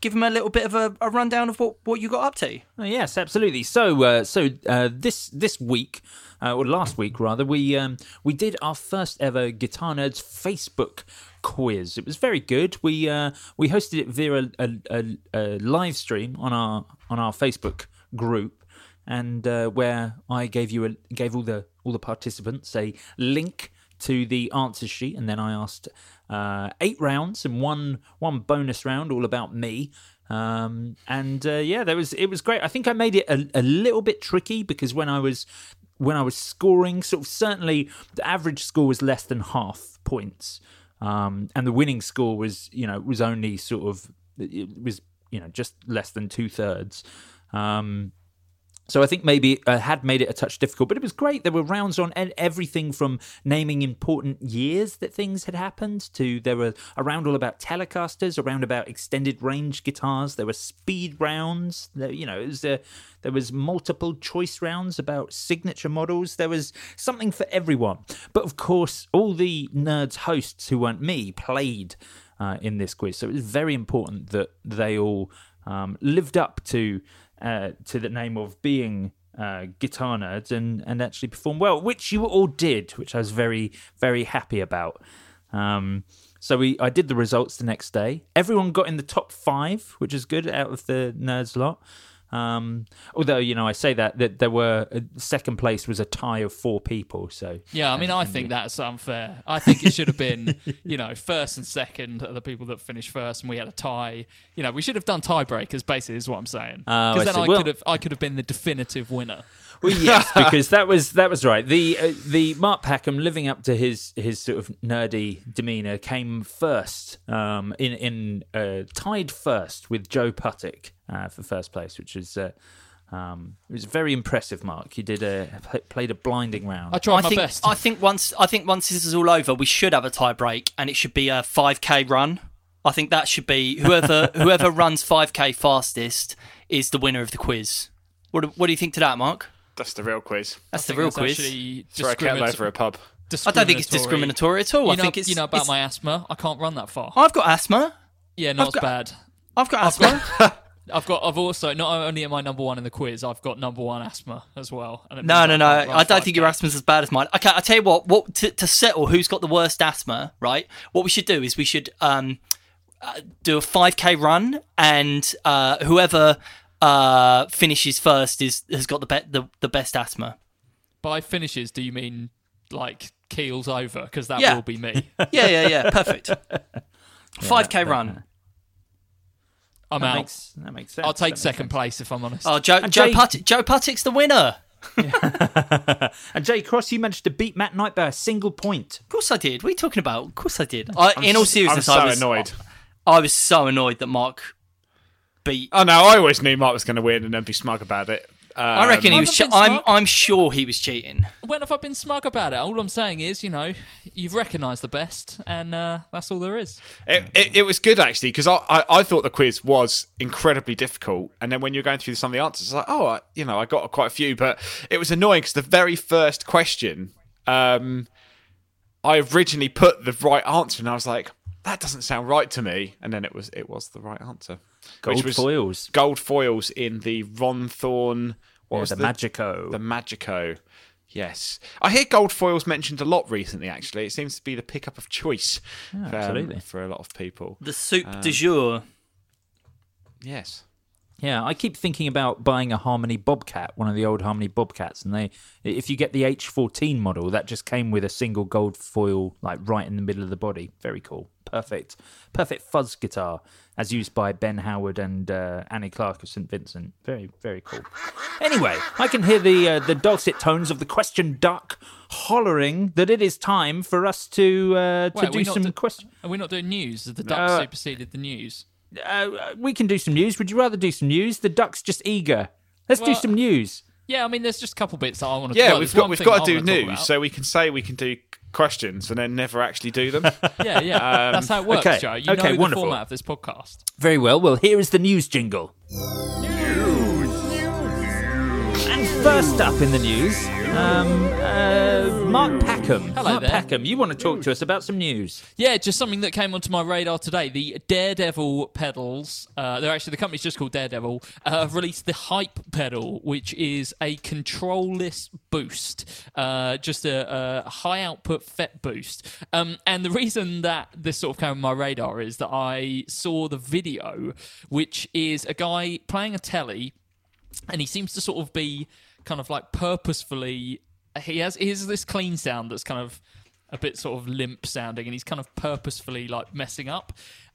Give them a little bit of a, a rundown of what, what you got up to. Oh, yes, absolutely. So, uh, so uh, this this week, uh, or last week rather, we um, we did our first ever Guitar Nerds Facebook quiz. It was very good. We uh, we hosted it via a, a, a, live stream on our on our Facebook group, and uh, where I gave you gave all the all the participants a link to the answer sheet, and then I asked uh, eight rounds and one one bonus round all about me. Um, and uh, yeah, there was it was great. I think I made it a, a little bit tricky because when I was when I was scoring, sort of certainly the average score was less than half points, um, and the winning score was you know was only sort of it was you know just less than two thirds. Um, so I think maybe I had made it a touch difficult, but it was great. There were rounds on everything from naming important years that things had happened to there were a round all about Telecasters, a round about extended range guitars. There were speed rounds. There, you know, was a, there was multiple choice rounds about signature models. There was something for everyone. But of course, all the nerds hosts who weren't me played uh, in this quiz, so it was very important that they all um, lived up to uh, to the name of being uh, guitar nerds and, and actually perform well, which you all did, which I was very, very happy about. Um, so we, I did the results the next day. Everyone got in the top five, which is good out of the nerds lot. Um, although you know, I say that that there were uh, second place was a tie of four people. So Yeah, I mean, I think that's unfair. I think it should have been, you know, first and second are the people that finished first, and we had a tie. You know, we should have done tiebreakers. Basically, is what I'm saying. Oh, I Because then see. I Well- could have, I could have been the definitive winner. Well, yes, because that was that was right. The uh, the Mark Packham, living up to his his sort of nerdy demeanor, came first um, in in uh, tied first with Joe Puttick uh, for first place, which is. Uh, um, it was very impressive, Mark. You did a played a blinding round. I tried I my think best. I think once I think once this is all over, we should have a tie break, and it should be a 5k run. I think that should be whoever whoever runs 5k fastest is the winner of the quiz. What what do you think to that, Mark? That's the real quiz. That's the real quiz. actually Throw a kettle discriminat- over a pub. I don't think it's discriminatory at all. You I know, think it's you know about it's- my asthma. I can't run that far. I've got asthma. Yeah, not I've as got- bad. I've got asthma. I've got. I've also not only am I number one in the quiz. I've got number one asthma as well. And No, no, no. I don't think 5K. your asthma's as bad as mine. Okay, I tell you what. What to, to settle who's got the worst asthma, right? What we should do is we should um uh, do a 5k run, and uh, whoever uh finishes first is has got the be- the, the best asthma. By finishes, do you mean like keels over? Because that Yeah. will be me. Yeah, yeah, yeah. Perfect. 5k that- run. I'm that out. makes that makes sense. I'll take second sense. place if I'm honest. Oh, Joe And Joe Jay- Putt- Joe Puttick's the winner. and Jay Cross, you managed to beat Matt Knight by a single point. Of course I did. What are you talking about? Of course I did. I, in all seriousness, I'm so I was annoyed. I was so annoyed that Mark beat. Oh no, I always knew Mark was going to win and then be smug about it. Um, I reckon he I was. haven't Che- been I'm. smart. I'm sure he was cheating. When have I been smug about it? All I'm saying is, you know, you've recognised the best, and uh, that's all there is. It, it, it was good actually because I, I, I thought the quiz was incredibly difficult, and then when you're going through some of the answers, it's like, oh, I, you know, I got quite a few, but it was annoying because the very first question, um, I originally put the right answer, and I was like, that doesn't sound right to me, and then it was it was the right answer. Gold foils. Gold foils in the Ron Thorn. What Yeah, was the Magico. The Magico. Yes, I hear gold foils mentioned a lot recently. Actually, it seems to be the pickup of choice um, absolutely. for a lot of people. The soup du jour. Yes. Yeah, I keep thinking about buying a Harmony Bobcat, one of the old Harmony Bobcats, and they, if you get the H14 model, that just came with a single gold foil, like right in the middle of the body. Very cool, perfect, perfect fuzz guitar, as used by Ben Howard and uh, Annie Clark of St Vincent. Very, very cool. Anyway, I can hear the uh, the dulcet tones of the question duck hollering that it is time for us to uh, to Wait, are do some do- questions. Are we not doing news? The duck Uh, superseded the news. Uh, we can do some news. Would you rather do some news? The duck's just eager. Let's do some news. Yeah, I mean, there's just a couple bits that I want to. Yeah, well, we've got we've thing got I to do news, so we can say we can do questions and then never actually do them. Yeah, yeah, that's how it works, okay, Joe. You okay, know the wonderful. format of this podcast. Very well. Well, here is the news jingle. First up in the news, um, uh, Mark Packham. Hello Mark there. Packham, you want to talk to us about some news? Yeah, just something that came onto my radar today. The Daredevil pedals, uh, they're actually, the company's just called Daredevil, uh, have released the Hype pedal, which is a control-less boost, uh, just a, a high output FET boost. Um, and the reason that this sort of came on my radar is that I saw the video, which is a guy playing a telly and he seems to sort of be kind of like purposefully he has he has this clean sound that's kind of a bit sort of limp sounding and he's kind of purposefully like messing up.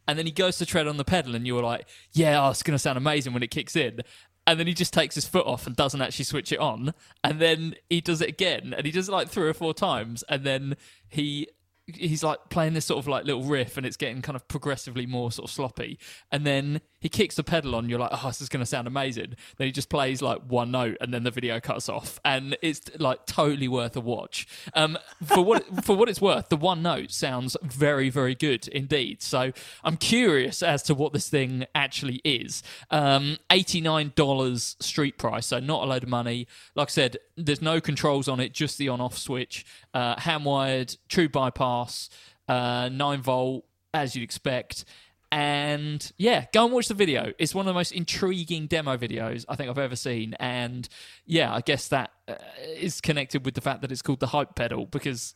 And then he goes to tread on the pedal and you're like yeah oh, it's going to sound amazing when it kicks in. And then he just takes his foot off and doesn't actually switch it on. And then he does it again and he does it like three or four times. And then he he's like playing this sort of like little riff and it's getting kind of progressively more sort of sloppy. And then he kicks the pedal on you're like oh this is going to sound amazing. Then he just plays like one note and then the video cuts off and it's like totally worth a watch. Um for what for what it's worth the one note sounds very very good indeed. So i'm curious as to what this thing actually is. Um $89 street price so not a load of money. Like i said there's no controls on it just the on off switch. Uh hand wired true bypass uh 9 volt as you'd expect and yeah, go and watch the video. It's one of the most intriguing demo videos I think I've ever seen. And yeah, I guess that uh, is connected with the fact that it's called the hype pedal because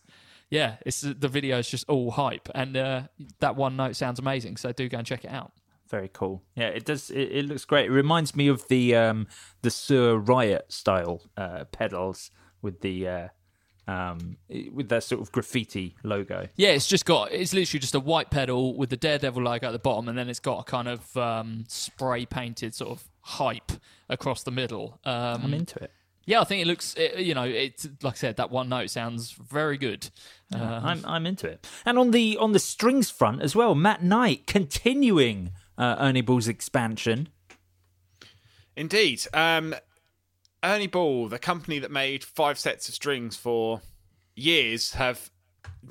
yeah, it's the video is just all hype, and uh, that one note sounds amazing. So do go and check it out. Very cool. Yeah, it does. It, it looks great. It reminds me of the um, the Sir Riot style uh, pedals with the uh, um, with that sort of graffiti logo. Yeah, it's just got it's literally just a white pedal with the Daredevil logo at the bottom, and then it's got a kind of um, spray painted sort of hype across the middle. Um, I'm into it. Yeah, I think it looks. It, you know, it's like I said, that one note sounds very good. Uh, I'm I'm into it. And on the on the strings front as well, Matt Knight continuing uh, Ernie Ball's expansion. Indeed. Um, Ernie Ball, the company that made five sets of strings for years, have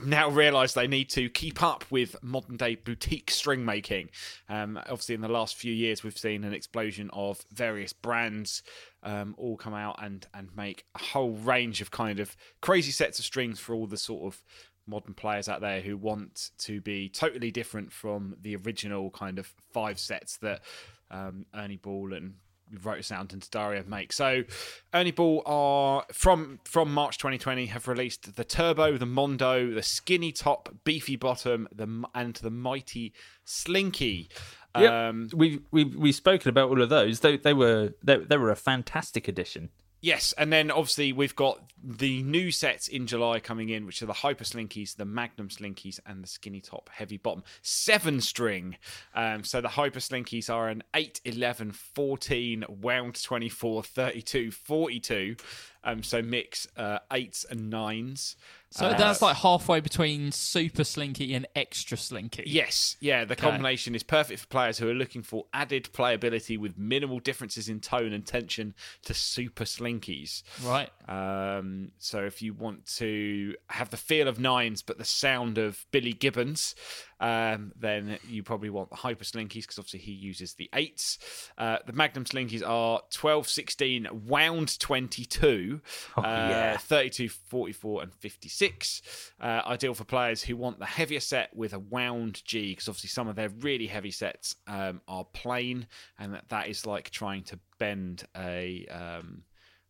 now realised they need to keep up with modern day boutique string making. Um, obviously, in the last few years, we've seen an explosion of various brands um, all come out and, and make a whole range of kind of crazy sets of strings for all the sort of modern players out there who want to be totally different from the original kind of five sets that um, Ernie Ball and Rotosound and D'Addario make. So Ernie Ball are from from March 2020 have released the Turbo, the Mondo, the Skinny Top, Beefy Bottom, the and the Mighty Slinky. Yep. Um, we we we've spoken about all of those. They they were they, they were a fantastic addition. Yes, and then obviously we've got the new sets in July coming in, which are the Hyper Slinkies, the Magnum Slinkies, and the Skinny Top Heavy Bottom. Seven string. Um, so the Hyper Slinkies are an 8, 11, 14, wound 24, 32, 42. Um, so mix uh, eights and nines. So Uh, that's like halfway between super slinky and extra slinky. Yes, yeah, the Okay. combination is perfect for players who are looking for added playability with minimal differences in tone and tension to super slinkies. Right. Um, so if you want to have the feel of nines but the sound of Billy Gibbons, um, then you probably want the hyper slinkies because obviously he uses the eights. Uh, the Magnum slinkies are 12, 16, wound 22, Oh, uh, yeah. 32, 44, and 56. Uh, ideal for players who want the heavier set with a wound G because obviously some of their really heavy sets um, are plain, and that, that is like trying to bend a. Um,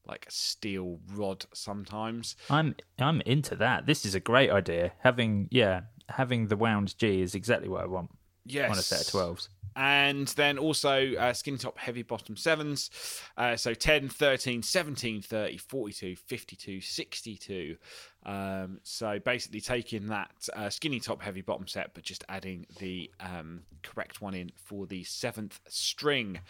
like a steel rod sometimes. I'm I'm into that. This is a great idea. Having yeah, having the wound G is exactly what I want Yes. on a set of twelves. And then also uh, skinny top, heavy bottom sevens. Uh, so 10, 13, 17, 30, 42, 52, 62. Um, so basically taking that uh, skinny top, heavy bottom set, but just adding the um, correct one in for the seventh string.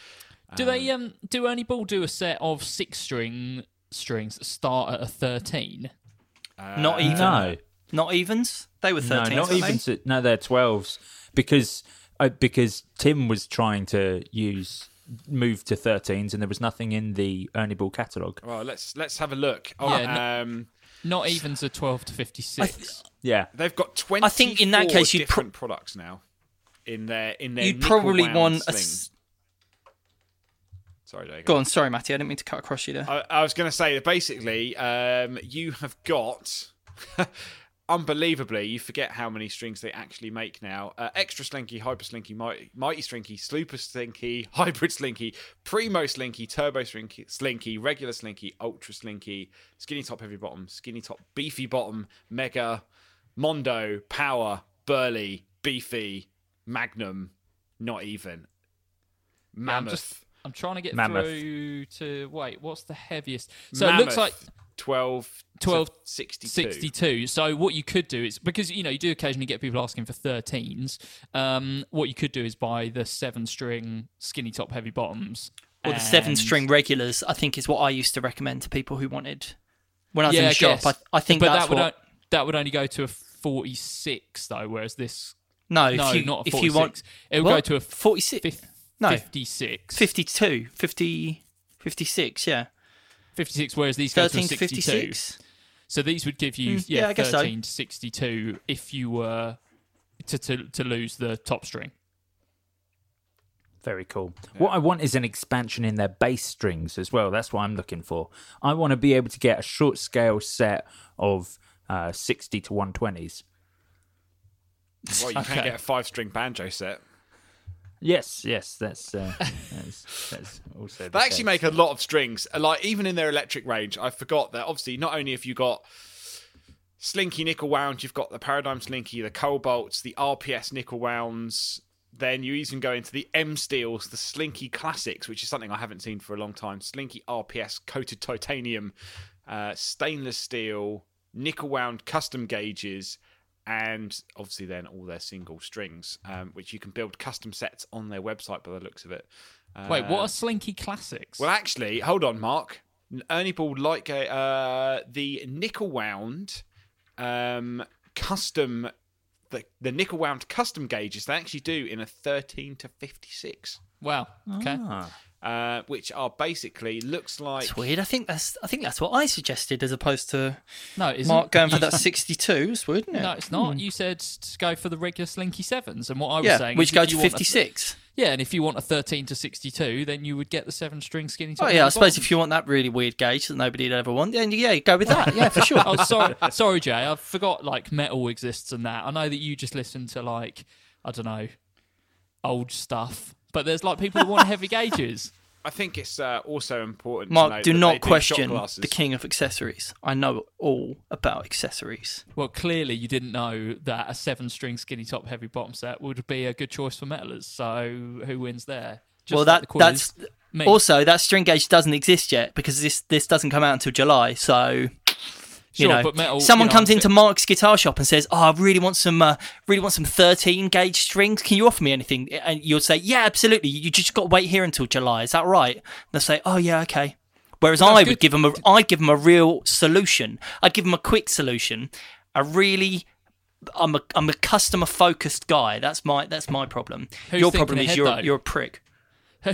Do they um do Ernie Ball do a set of six string strings that start at a thirteen? Not even. No. Not evens. They were No, thirteen. not even. To, no, they're twelves because uh, because Tim was trying to use move to thirteens, and there was nothing in the Ernie Ball catalogue. Well, let's let's have a look. Oh, Yeah, um, Not evens are twelve to fifty six. Yeah, they've got 20 I think in that case you'd pro- different products now in their in their You'd probably wound want a. sling. s- Sorry, Jacob. Go on, sorry, Matty. I didn't mean to cut across you there. I, I was going to say that basically, um, you have got. Unbelievably, you forget how many strings they actually make now. Uh, extra slinky, hyper slinky, mighty, mighty slinky, super slinky, hybrid slinky, primo slinky, turbo slinky, slinky, regular slinky, ultra slinky, skinny top, heavy bottom, skinny top, beefy bottom, mega, mondo, power, burly, beefy, magnum, not even, I'm mammoth. just I'm trying to get Mammoth. through to wait. What's the heaviest? So it looks like 12, 12 62. 62. So what you could do is because you know you do occasionally get people asking for 13s. Um, what you could do is buy the seven string skinny top heavy bottoms Or the seven string regulars, I think, is what I used to recommend to people who wanted. When I was yeah, in the I shop. I, I think but that's that would what. o- that would only go to a 46 though, whereas this no, no, if you, not a if 46. you want, it would go to a 46, fif- No. 56. 52, 50, 56, yeah. 56, whereas these go to a 13 to 62. 56. So these would give you Mm, yeah, yeah, I guess so. 13 to 62 if you were to, to to lose the top string. Very cool. What I want is an expansion in their bass strings as well. That's what I'm looking for. I want to be able to get a short scale set of uh, 60 to 120s. Well, you Okay. can't get a five string banjo set. Yes, yes, that's uh, that's, that's also. the They actually case. make a lot of strings. Like even in their electric range, I forgot that obviously not only have you got Slinky nickel wound, you've got the Paradigm Slinky, the Cobalts, the RPS nickel wounds. Then you even go into the M Steels, the Slinky Classics, which is something I haven't seen for a long time. Slinky RPS coated titanium, uh, stainless steel, nickel wound custom gauges, and obviously then all their single strings, um, which you can build custom sets on their website by the looks of it. Wait, what Uh, are Slinky Classics? well, actually, hold on, Mark. Ernie Ball like a, uh, the nickel wound um, custom, the, the nickel wound custom gauges. They actually do in a thirteen to fifty six, wow. Okay. Ah. Uh, which are basically looks like It's weird. I think that's I think that's what I suggested as opposed to No, isn't Mark going for that 62. It's weird, isn't it? No, it's not. You said to go for the regular Slinky sevens, and what I was yeah, saying, which is go if to you want a- 56. yeah, and if you want a thirteen to sixty-two, then you would get the seven-string skinny. Oh yeah, I suppose bottom. if you want that really weird gauge that nobody'd ever want, then yeah, go with that. Yeah, for sure. oh, sorry, sorry, Jay. I forgot like metal exists and that. I know that you just listen to like I don't know old stuff, but there's like people who want heavy gauges. I think it's uh, also important. to Mark, note do that not they question glasses. the king of accessories. I know all about accessories. Well, clearly you didn't know that a seven-string skinny top heavy bottom set would be a good choice for metalers. So who wins there? Just well, that the that's me. also that string gauge doesn't exist yet because this this doesn't come out until July. So you know, metal- someone you know, comes into Mark's guitar shop and says, "Oh, I really want some, uh, really want some 13 gauge strings. Can you offer me anything?" And you'll say, "Yeah, absolutely. You just got to wait here until July. Is that right?" And they'll say, "Oh, yeah, okay." Whereas I would good. give them a, I'd give them a real solution. I'd give them a quick solution, a really. I'm a I'm a customer focused guy. That's my that's my problem. Who's Your problem is ahead, you're though? you're a prick.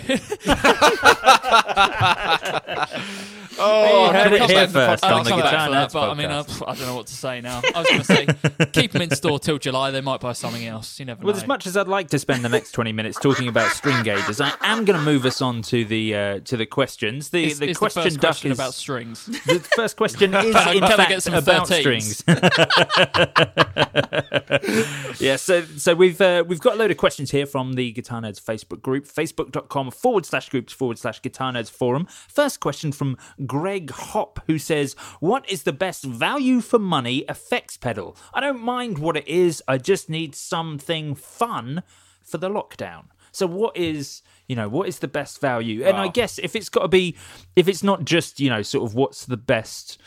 Oh, heard it I'll here first I'll on the come back Guitar for that, Nerds but I mean, I. I don't know what to say now. I was going to say, keep them in store till July. They might buy something else. You never Well, know. as much as I'd like to spend the next twenty minutes talking about string gauges, I am going to move us on to the uh, to the questions. The Is- the is question first duck question is about strings. the first question is in can I fact get some about 13s? strings. yeah, so so we've uh, we've got a load of questions here from the Guitar Nerds Facebook group, facebook.com forward slash groups forward slash Guitar Nerds forum. First question from Greg Hop, who says, "What is the best value for money effects pedal? I don't mind what it is. I just need something fun for the lockdown." So what is you know what is the best value? And I Oh. guess if it's got to be if it's not just you know sort of what's the best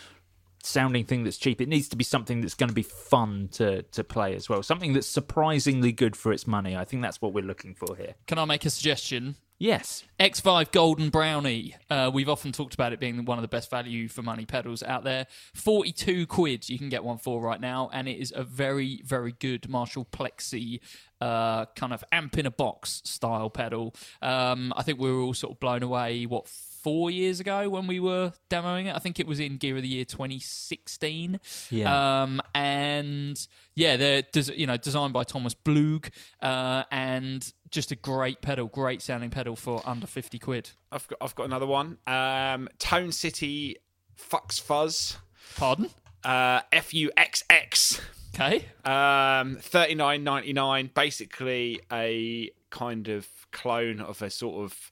sounding thing that's cheap. It needs to be something that's going to be fun to to play as well. Something that's surprisingly good for its money. I think that's what we're looking for here. Can I make a suggestion? Yes. X5 Golden Brownie. Uh, we've often talked about it being one of the best value for money pedals out there. 42 quid you can get one for right now, and it is a very, very good Marshall Plexi uh, kind of amp in a box style pedal. Um, I think we were all sort of blown away, what, four years ago when we were demoing it? I think it was in Gear of the Year 2016. Yeah. Um, and yeah, they're des- you know designed by Thomas Blug, uh, and just a great pedal, great sounding pedal for under fifty quid. I've got I've got another one. Um, Tone City Fuxx Fuzz. Pardon? Uh, F U X X. Okay. Um, thirty nine ninety nine. Basically, a kind of clone of a sort of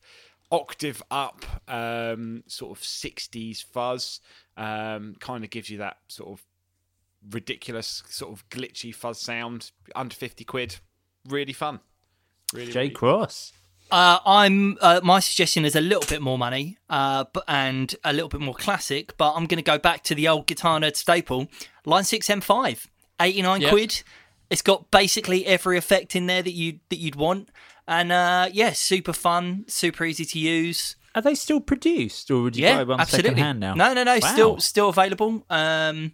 octave up, um, sort of sixties fuzz. Um, kind of gives you that sort of ridiculous, sort of glitchy fuzz sound. Under fifty quid. Really fun. Really, Jay really Cross. Uh, I'm uh, my suggestion is a little bit more money, uh, but and a little bit more classic. But I'm going to go back to the old guitar nerd staple, Line Six M5, 89 Yep. quid. It's got basically every effect in there that you that you'd want, and uh, yeah, super fun, super easy to use. Are they still produced, or would you yeah, buy one absolutely. second hand now? No, no, no, Wow. still still available. Um,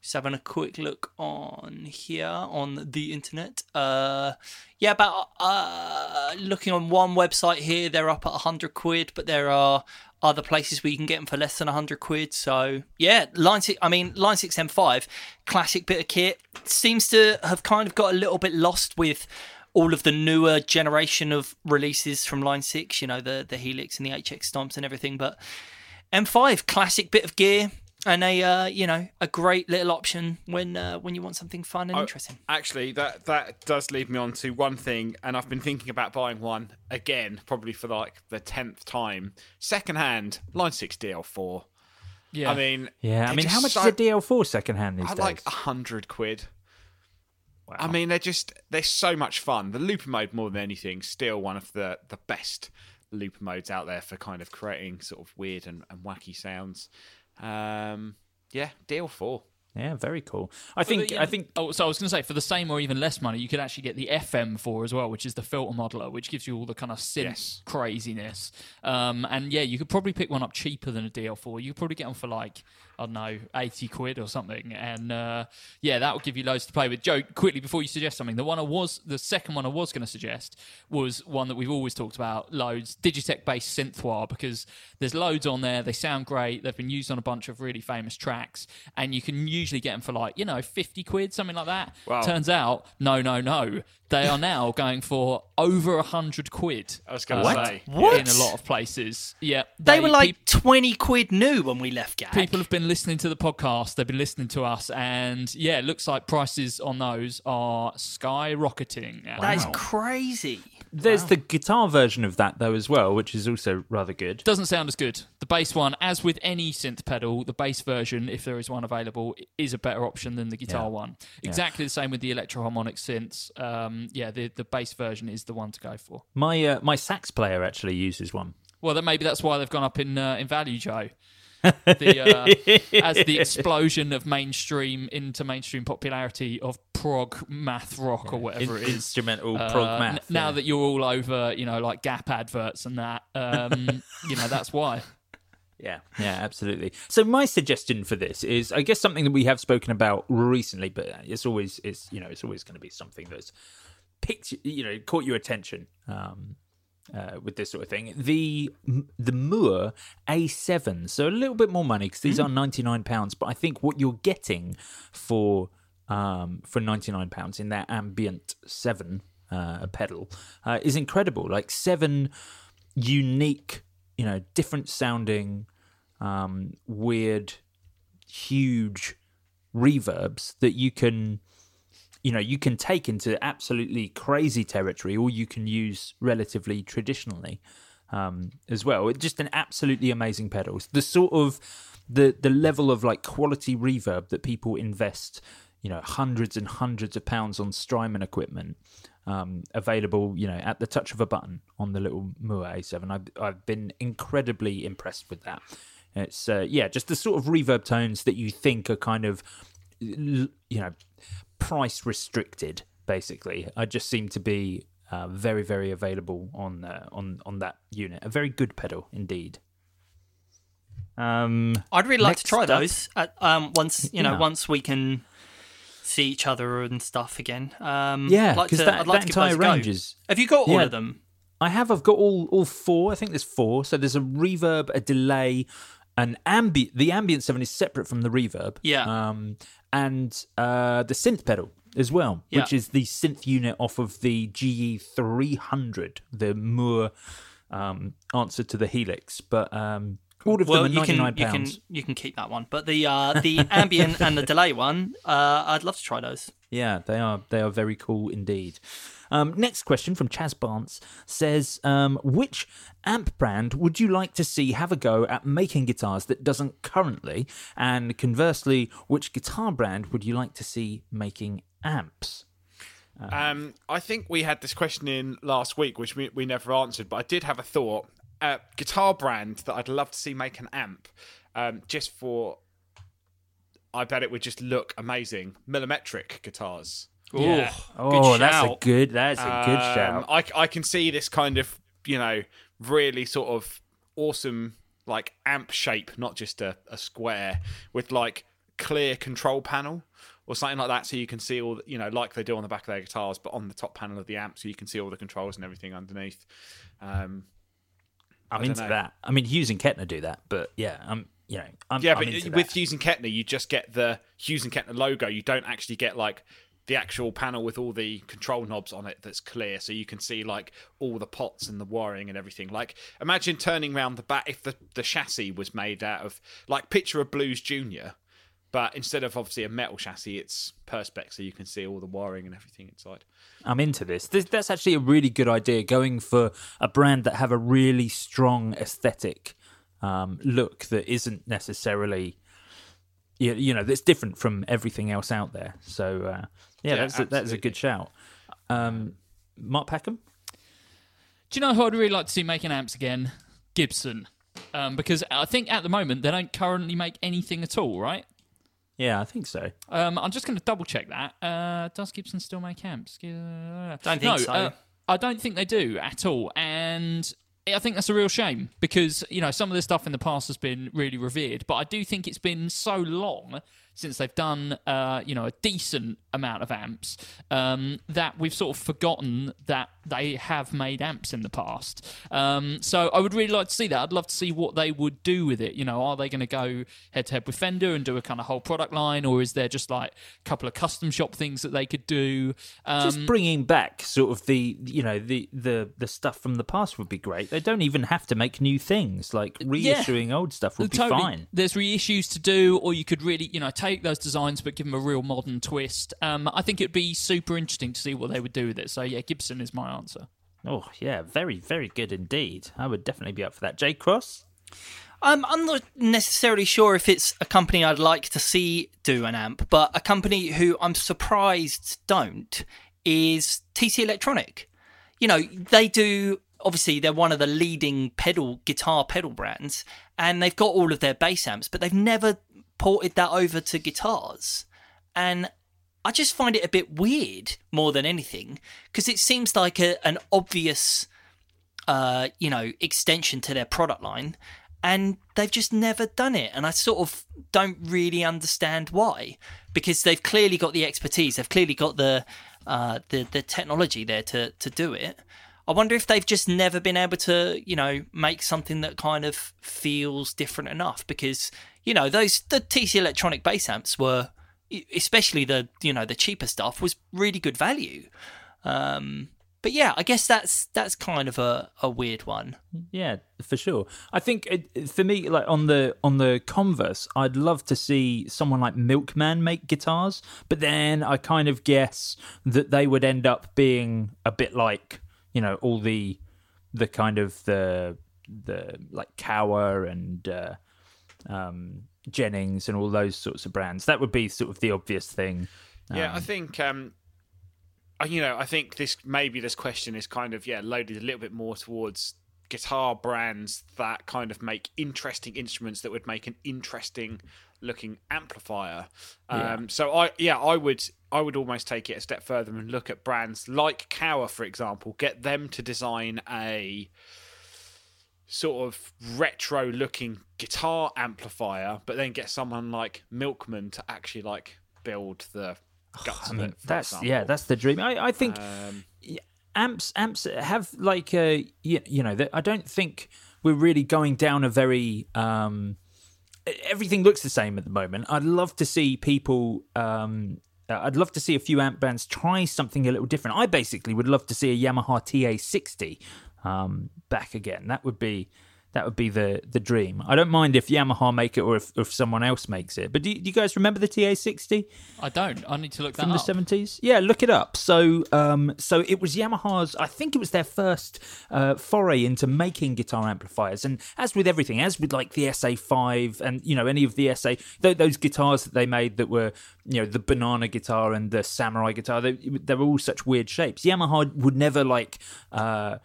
just having a quick look on here on the internet. Uh, yeah, about uh, looking on one website here, they're up at hundred quid, but there are other places where you can get them for less than hundred quid. So yeah, line six. I mean, line six M five, classic bit of kit, seems to have kind of got a little bit lost with all of the newer generation of releases from line six. You know, the the Helix and the HX Stomps and everything, but. M5, classic bit of gear, and a uh, you know a great little option when uh, when you want something fun and Oh, interesting. Actually, that that does lead me on to one thing, and I've been thinking about buying one again, probably for like the tenth time. Secondhand, Line Six DL4. Yeah. I mean, Yeah, I mean, how much so- is a DL4 second hand these I days? like a hundred quid. I mean, they're just they're so much fun. The looper mode, more than anything, still one of the the best looper modes out there for kind of creating sort of weird and, and wacky sounds. Um, yeah, DL4. Yeah, very cool. I For think the, I um, think Oh, so I was going to say for the same or even less money, you could actually get the FM4 as well, which is the filter modeler, which gives you all the kind of synth Yes. craziness. Um, and yeah, you could probably pick one up cheaper than a DL4. You could probably get them for like I don't know, eighty quid or something. And uh, yeah, that will give you loads to play with. Joe, quickly before you suggest something, the one I was, the second one I was going to suggest was one that we've always talked about loads, Digitech Bass Synth Wah, because there's loads on there. They sound great. They've been used on a bunch of really famous tracks, and you can usually get them for like you know fifty quid, something like that. Wow. Turns out, no, no, no. They are now going for over a hundred quid. I was going to uh, say. What? In a lot of places, yeah. They, were like peop- twenty quid new when we left GAC. People have been listening to the podcast, they've been listening to us, and yeah, it looks like prices on those are skyrocketing. that is crazy. There's the guitar version of that though as well, which is also rather good. Doesn't sound as good. The bass one, as with any synth pedal, the bass version, if there is one available, is a better option than the guitar Yeah. one. Exactly the same with the Electro-Harmonix synths. Um, yeah, the, the bass version is the one to go for. My uh, my sax player actually uses one. Well, then maybe that's why they've gone up in uh, in value, Joe. The, uh, as the explosion of mainstream into mainstream popularity of prog math rock or whatever In- it is. instrumental Uh, prog n- math, now that you're all over, you know, like Gap adverts and that, um, you know, that's why. Yeah, yeah, absolutely. So my suggestion for this is, I guess, something that we have spoken about recently, but it's always, it's you know, it's always going to be something that's picked, you know, caught your attention um, uh, with this sort of thing. The the Mooer A7, so a little bit more money because these are ninety nine pounds, but I think what you're getting for um, for ninety nine pounds in that ambient seven uh, pedal uh, is incredible. Like seven unique, you know, different sounding, um, weird, huge reverbs that you can you know you can take into absolutely crazy territory or you can use relatively traditionally um, as well. It's just an absolutely amazing pedals the sort of the the level of like quality reverb that people invest you know hundreds and hundreds of pounds on Strymon equipment um, available you know at the touch of a button on the little Mooer A7 I've, I've been incredibly impressed with that. It's uh, yeah just the sort of reverb tones that you think are kind of you know price restricted basically i just seem to be uh, very very available on uh, on on that unit a very good pedal indeed um I'd really like to try up- those at, um, once you know Yeah. once we can see each other and stuff again. Um, Yeah, I'd like that- I'd like that to entire go. range is- Have you got all Yeah. of them? I have. I've got all all four. I think there's four. So there's a reverb, a delay, an ambient. The ambient seven is separate from the reverb. Yeah. Um, and uh, the synth pedal as well, Yeah. which is the synth unit off of the GE 300, the Mooer um, answer to the Helix. But um, all of well, them are you ninety can you can you can keep that one, but the uh, the ambient and the delay one, uh, I'd love to try those. Yeah, they are. They are very cool indeed. Um, next question from Chaz Barnes says, um, "Which amp brand would you like to see have a go at making guitars that doesn't currently? And conversely, which guitar brand would you like to see making amps?" Um, I think we had this question in last week, which we, we never answered, but I did have a thought. Uh, guitar brand that I'd love to see make an amp, um, just for. I bet it would just look amazing. Millimetric guitars. Yeah. Oh, Good that's a good. That's a good Um, shout. I, I can see this kind of, you know, really sort of awesome, like amp shape, not just a, a square, with like clear control panel or something like that. So you can see all, the, you know, like they do on the back of their guitars, but on the top panel of the amp, so you can see all the controls and everything underneath. Um, I'm into know. that. I mean, Hughes and Kettner do that, but yeah, I'm. You know, I'm, yeah, I'm but with. Hughes and Kettner, you just get the Hughes and Kettner logo. You don't actually get like the actual panel with all the control knobs on it that's clear, so you can see like all the pots and the wiring and everything. Like, imagine turning around the back if the the chassis was made out of like picture a Blues Junior, but instead of obviously a metal chassis, it's perspex, so you can see all the wiring and everything inside. I'm into this. this. That's actually a really good idea. Going for a brand that have a really strong aesthetic um, look that isn't necessarily, you, you know, that's different from everything else out there. So uh, yeah, Yeah, that's a, that's a good shout. Um, Mark Peckham. Do you know who I'd really like to see making amps again? Gibson. Um, because I think at the moment they don't currently make anything at all, right? Yeah, I think so. Um, I'm just going to double check that. Uh, does Gibson still make amps? Don't think no, so. uh, I don't think they do at all, and I think that's a real shame because you know some of this stuff in the past has been really revered, but I do think it's been so long since they've done uh, you know a decent amount of amps um, that we've sort of forgotten that they have made amps in the past. Um, so I would really like to see that. I'd love to see what they would do with it. You know, are they going to go head to head with Fender and do a kind of whole product line, or is there just like a couple of custom shop things that they could do? Um, Just bringing back sort of the you know the the the stuff from the past would be great. They don't even have to make new things. Like reissuing old stuff would be Totally. fine. There's reissues to do, or you could really, you know, take those designs but give them a real modern twist. Um, I think it'd be super interesting to see what they would do with it. So yeah, Gibson is my answer. Oh yeah, very very good indeed. I would definitely be up for that. J Cross. Um, I'm not necessarily sure if it's a company I'd like to see do an amp, but a company who I'm surprised don't is TC Electronic. You know, they do. Obviously, they're one of the leading pedal guitar pedal brands, and they've got all of their bass amps, but they've never ported that over to guitars. And I just find it a bit weird more than anything because it seems like a, an obvious uh, you know, extension to their product line. and they've just never done it. And I sort of don't really understand why, because they've clearly got the expertise, they've clearly got the uh, the the technology there to to do it. I wonder if they've just never been able to, you know, make something that kind of feels different enough. Because you know those the TC Electronic bass amps were, especially the you know the cheaper stuff, was really good value. Um, but yeah, I guess that's that's kind of a, a weird one. Yeah, for sure. I think it, for me, like on the on the converse, I'd love to see someone like Milkman make guitars, but then I kind of guess that they would end up being a bit like you know all the the kind of the the like Kauer and uh, um, Jennings and all those sorts of brands. That would be sort of the obvious thing. Yeah, Um, I think um, you know, I think this maybe this question is kind of yeah loaded a little bit more towards guitar brands that kind of make interesting instruments that would make an interesting looking amplifier. Yeah. Um, so I yeah I would I would almost take it a step further and look at brands like Kauer for example, get them to design a sort of retro looking guitar amplifier, but then get someone like Milkman to actually like build the guts I of mean, it. that's example. yeah, that's the dream. I, I think Um, amps amps have like uh, you, you know, that I don't think we're really going down a very um, everything looks the same at the moment. I'd love to see people. Um, uh, I'd love to see a few amp bands try something a little different. I basically would love to see a Yamaha TA60 um, back again. That would be that would be the the dream. I don't mind if Yamaha make it or if, if someone else makes it. But do, you- do you guys remember the TA60? I don't. I need to look that from the seventies. Yeah, look it up. So, um, so it was Yamaha's. I think it was their first uh, foray into making guitar amplifiers. And as with everything, as with like the SA five and you know any of the SA th- those guitars that they made that were you know the banana guitar and the samurai guitar, they they were all such weird shapes. Yamaha would never like. Uh,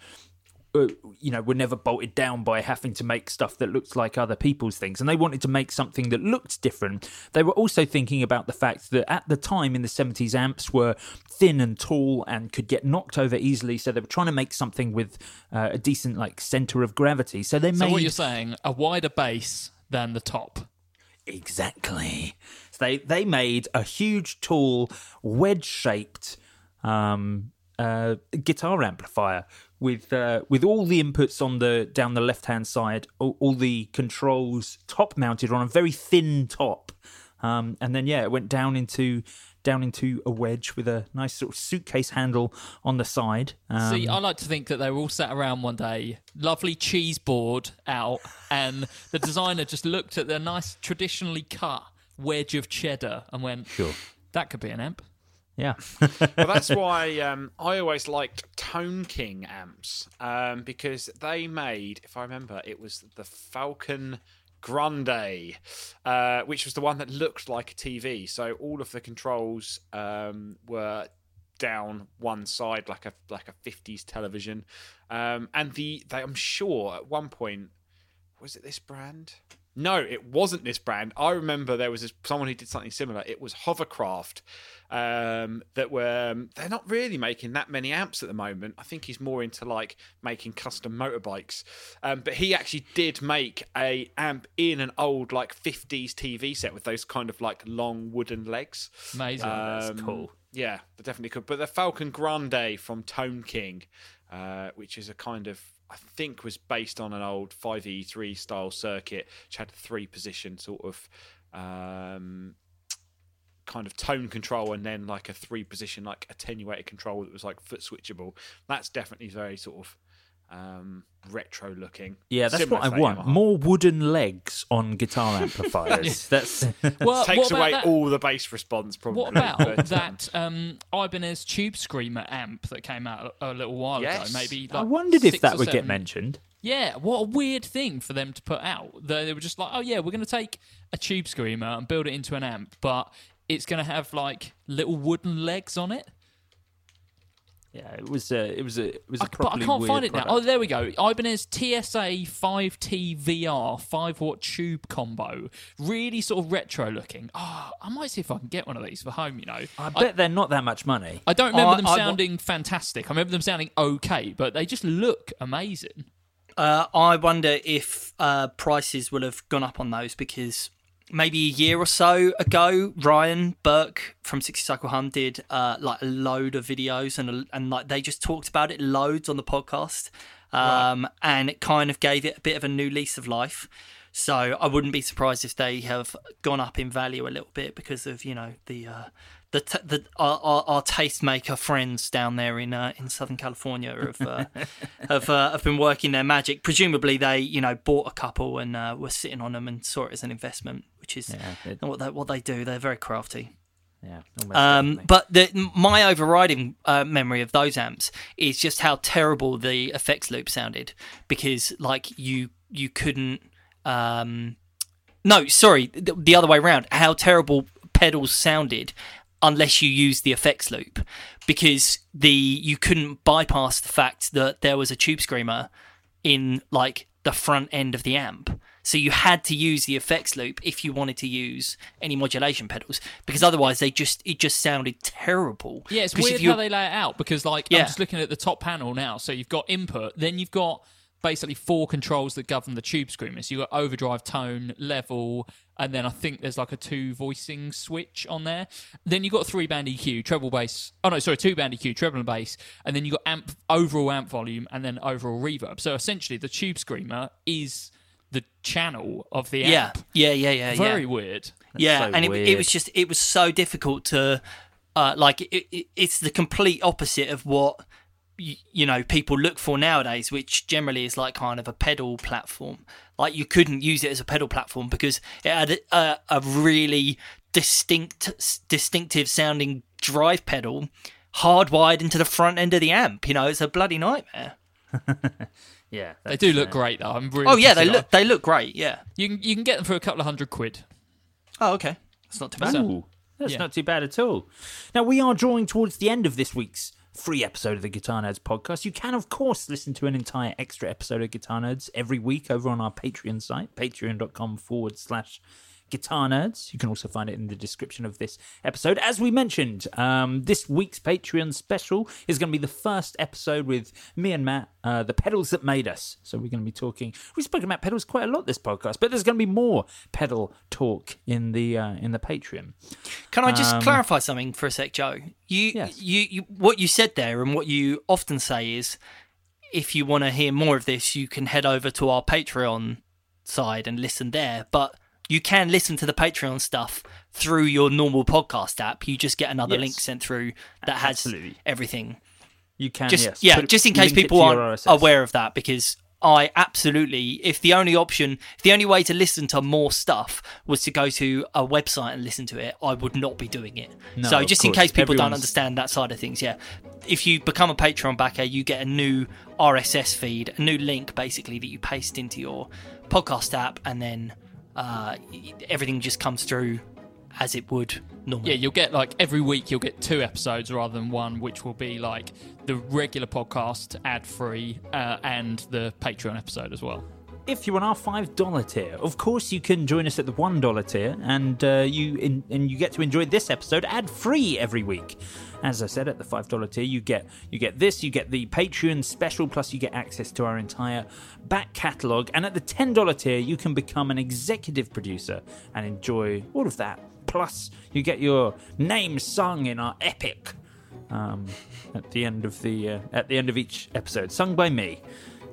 uh, you know, were never bolted down by having to make stuff that looked like other people's things. And they wanted to make something that looked different. They were also thinking about the fact that at the time in the 70s, amps were thin and tall and could get knocked over easily. So they were trying to make something with uh, a decent, like, center of gravity. So they So made. what you're saying, a wider base than the top. Exactly. So they they made a huge, tall, wedge shaped um, uh, guitar amplifier with uh, with all the inputs on the down the left hand side, all, all the controls top mounted on a very thin top, um, and then yeah, it went down into down into a wedge with a nice sort of suitcase handle on the side. Um, See, I like to think that they were all sat around one day, lovely cheese board out, and the designer just looked at their nice traditionally cut wedge of cheddar and went, Sure. that could be an amp." Yeah. but that's why um, I always liked Tone King amps um, because they made, if I remember, it was the Falcon Grande, uh, which was the one that looked like a TV. So all of the controls um, were down one side, like a like a fifties television, um, and the they, I'm sure at one point was it this brand? No, it wasn't this brand. I remember there was this, someone who did something similar. It was Hovercraft um, that were um, they're not really making that many amps at the moment. I think he's more into like making custom motorbikes. Um, but he actually did make a amp in an old like 50s TV set with those kind of like long wooden legs. Amazing. That's Um, cool. Yeah, they definitely could. But the Falcon Grande from Tone King, uh, which is a kind of I think was based on an old 5E3 style circuit, which had three position sort of um, kind of tone control and then like a three position like attenuated control that was like foot switchable. That's definitely very sort of um, retro looking. Yeah, that's Similar what I want. Yamaha. More wooden legs on guitar amplifiers. That's Well, Takes away that- all the bass response. Probably. What about but, um, that um, Ibanez Tube Screamer amp that came out a, a little while Yes. ago? Maybe I wondered if that or would get mentioned. Yeah, what a weird thing for them to put out. They, they were just like, oh yeah, we're going to take a Tube Screamer and build it into an amp, but it's going to have like little wooden legs on it. Yeah, it was a, it was a, it was a I, but I can't find it now. Oh, there we go. Ibanez TSA 5T VR 5 watt tube combo. Really sort of retro looking. Oh, I might see if I can get one of these for home, you know. I bet they're not that much money. I don't remember I- them I wa- sounding fantastic. I remember them sounding okay, but they just look amazing. Uh, I wonder if uh, prices will have gone up on those because maybe a year or so ago, Ryan Burke from 60 Cycle Hum did uh, like a load of videos and and like they just talked about it loads on the podcast, um, and it kind of gave it a bit of a new lease of life. So I wouldn't be surprised if they have gone up in value a little bit because of you know the uh, the t- the our, our, our tastemaker friends down there in uh, in Southern California have uh, have uh, have been working their magic. Presumably they you know bought a couple and uh, were sitting on them and saw it as an investment, which is Yeah, it- what they what they do. They're very crafty. Yeah, Um, but the, my overriding uh, memory of those amps is just how terrible the effects loop sounded because like you you couldn't um, no sorry the, the other way around how terrible pedals sounded unless you used the effects loop because the you couldn't bypass the fact that there was a tube screamer in like the front end of the amp. So you had to use the effects loop if you wanted to use any modulation pedals, because otherwise they just it just sounded terrible. Yeah, it's Because weird how they lay it out because, like, Yeah. I'm just looking at the top panel now. So you've got input, then you've got basically four controls that govern the tube screamer. So you've got overdrive, tone, level, and then I think there's like a two voicing switch on there. Then you've got three band EQ, treble bass. Oh no, sorry, two band EQ, treble and bass, and then you've got amp overall amp volume and then overall reverb. So essentially, the tube screamer is the channel of the amp. yeah, amp. yeah, yeah, yeah, Very yeah. weird. yeah, so and it, it was just it was so difficult to uh, like it, it, it's the complete opposite of what you, you know people look for nowadays which generally is like kind of a pedal platform like you couldn't use it as a pedal platform because it had a, a, a really distinct distinctive sounding drive pedal hardwired into the front end of the amp you know it's a bloody nightmare yeah, They do look uh, great though. I'm really oh yeah they look they look great yeah You can you can get them for a couple of hundred quid. oh okay that's not too bad Ooh, that's Yeah. not too bad at all. Now, we are drawing towards the end of this week's free episode of the Guitar Nerds podcast. You can, of course, listen to an entire extra episode of Guitar Nerds every week over on our Patreon site, patreon.com forward slash Guitar Nerds. You can also find it in the description of this episode. As we mentioned, um, this week's Patreon special is going to be the first episode with me and Matt, uh, the pedals that made us. So we're going to be talking. We've spoken about pedals quite a lot this podcast, but there's going to be more pedal talk in the uh, in the Patreon. Can I just Um, clarify something for a sec, Joe? You, Yes. you, you, what you said there, and what you often say is, if you want to hear more of this, you can head over to our Patreon side and listen there. But you can listen to the Patreon stuff through your normal podcast app. You just get another Yes. link sent through that has Absolutely. everything. You can, Just yes, yeah, put- just in case people aren't aware of that, because I absolutely, if the only option, if the only way to listen to more stuff was to go to a website and listen to it, I would not be doing it. No, so just in course. case people don't understand that side of things, yeah, if you become a Patreon backer, you get a new RSS feed, a new link basically that you paste into your podcast app, and then uh, everything just comes through as it would normally. Yeah, you'll get like every week you'll get two episodes rather than one, which will be like the regular podcast ad free uh, and the Patreon episode as well. If you're on our five dollar tier, of course you can join us at the one dollar tier, and uh, you in, and you get to enjoy this episode ad free every week. As I said, at the five dollar tier, you get you get this, you get the Patreon special, plus you get access to our entire back catalogue. And at the ten dollar tier, you can become an executive producer and enjoy all of that. Plus, you get your name sung in our epic um, at the end of the uh, at the end of each episode, sung by me.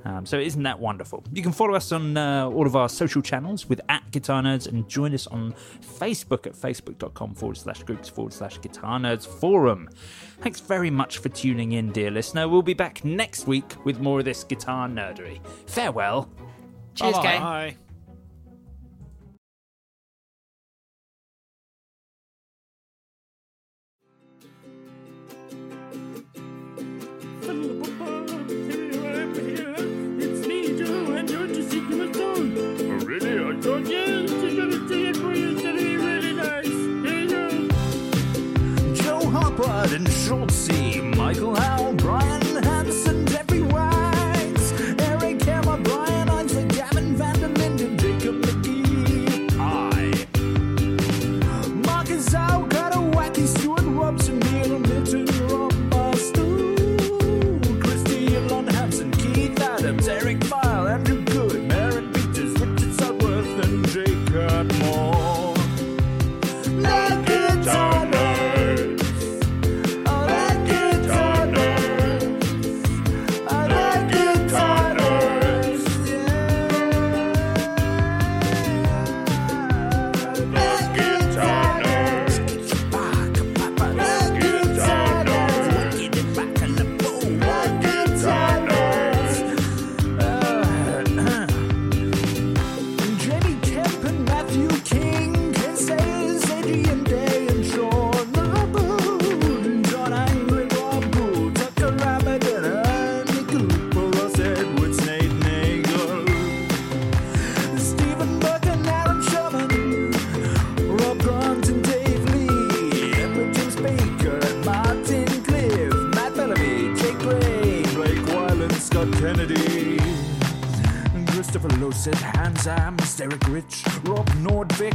Um, so isn't that wonderful? You can follow us on uh, all of our social channels with at Guitar Nerds and join us on Facebook at facebook.com forward slash groups forward slash Guitar Nerds Forum. Thanks very much for tuning in, dear listener. We'll be back next week with more of this guitar nerdery. Farewell. Cheers, gang. Bye. It's me, Joe, and eating my phone. Oh, really? I thought, just gonna sing it for you. It's gonna be really nice. Here you go. Joe Hopwood and Schultze, Michael Howe, Brian Christopher Lucid, Hans Ams, Derek Rich, Rob Nordvik,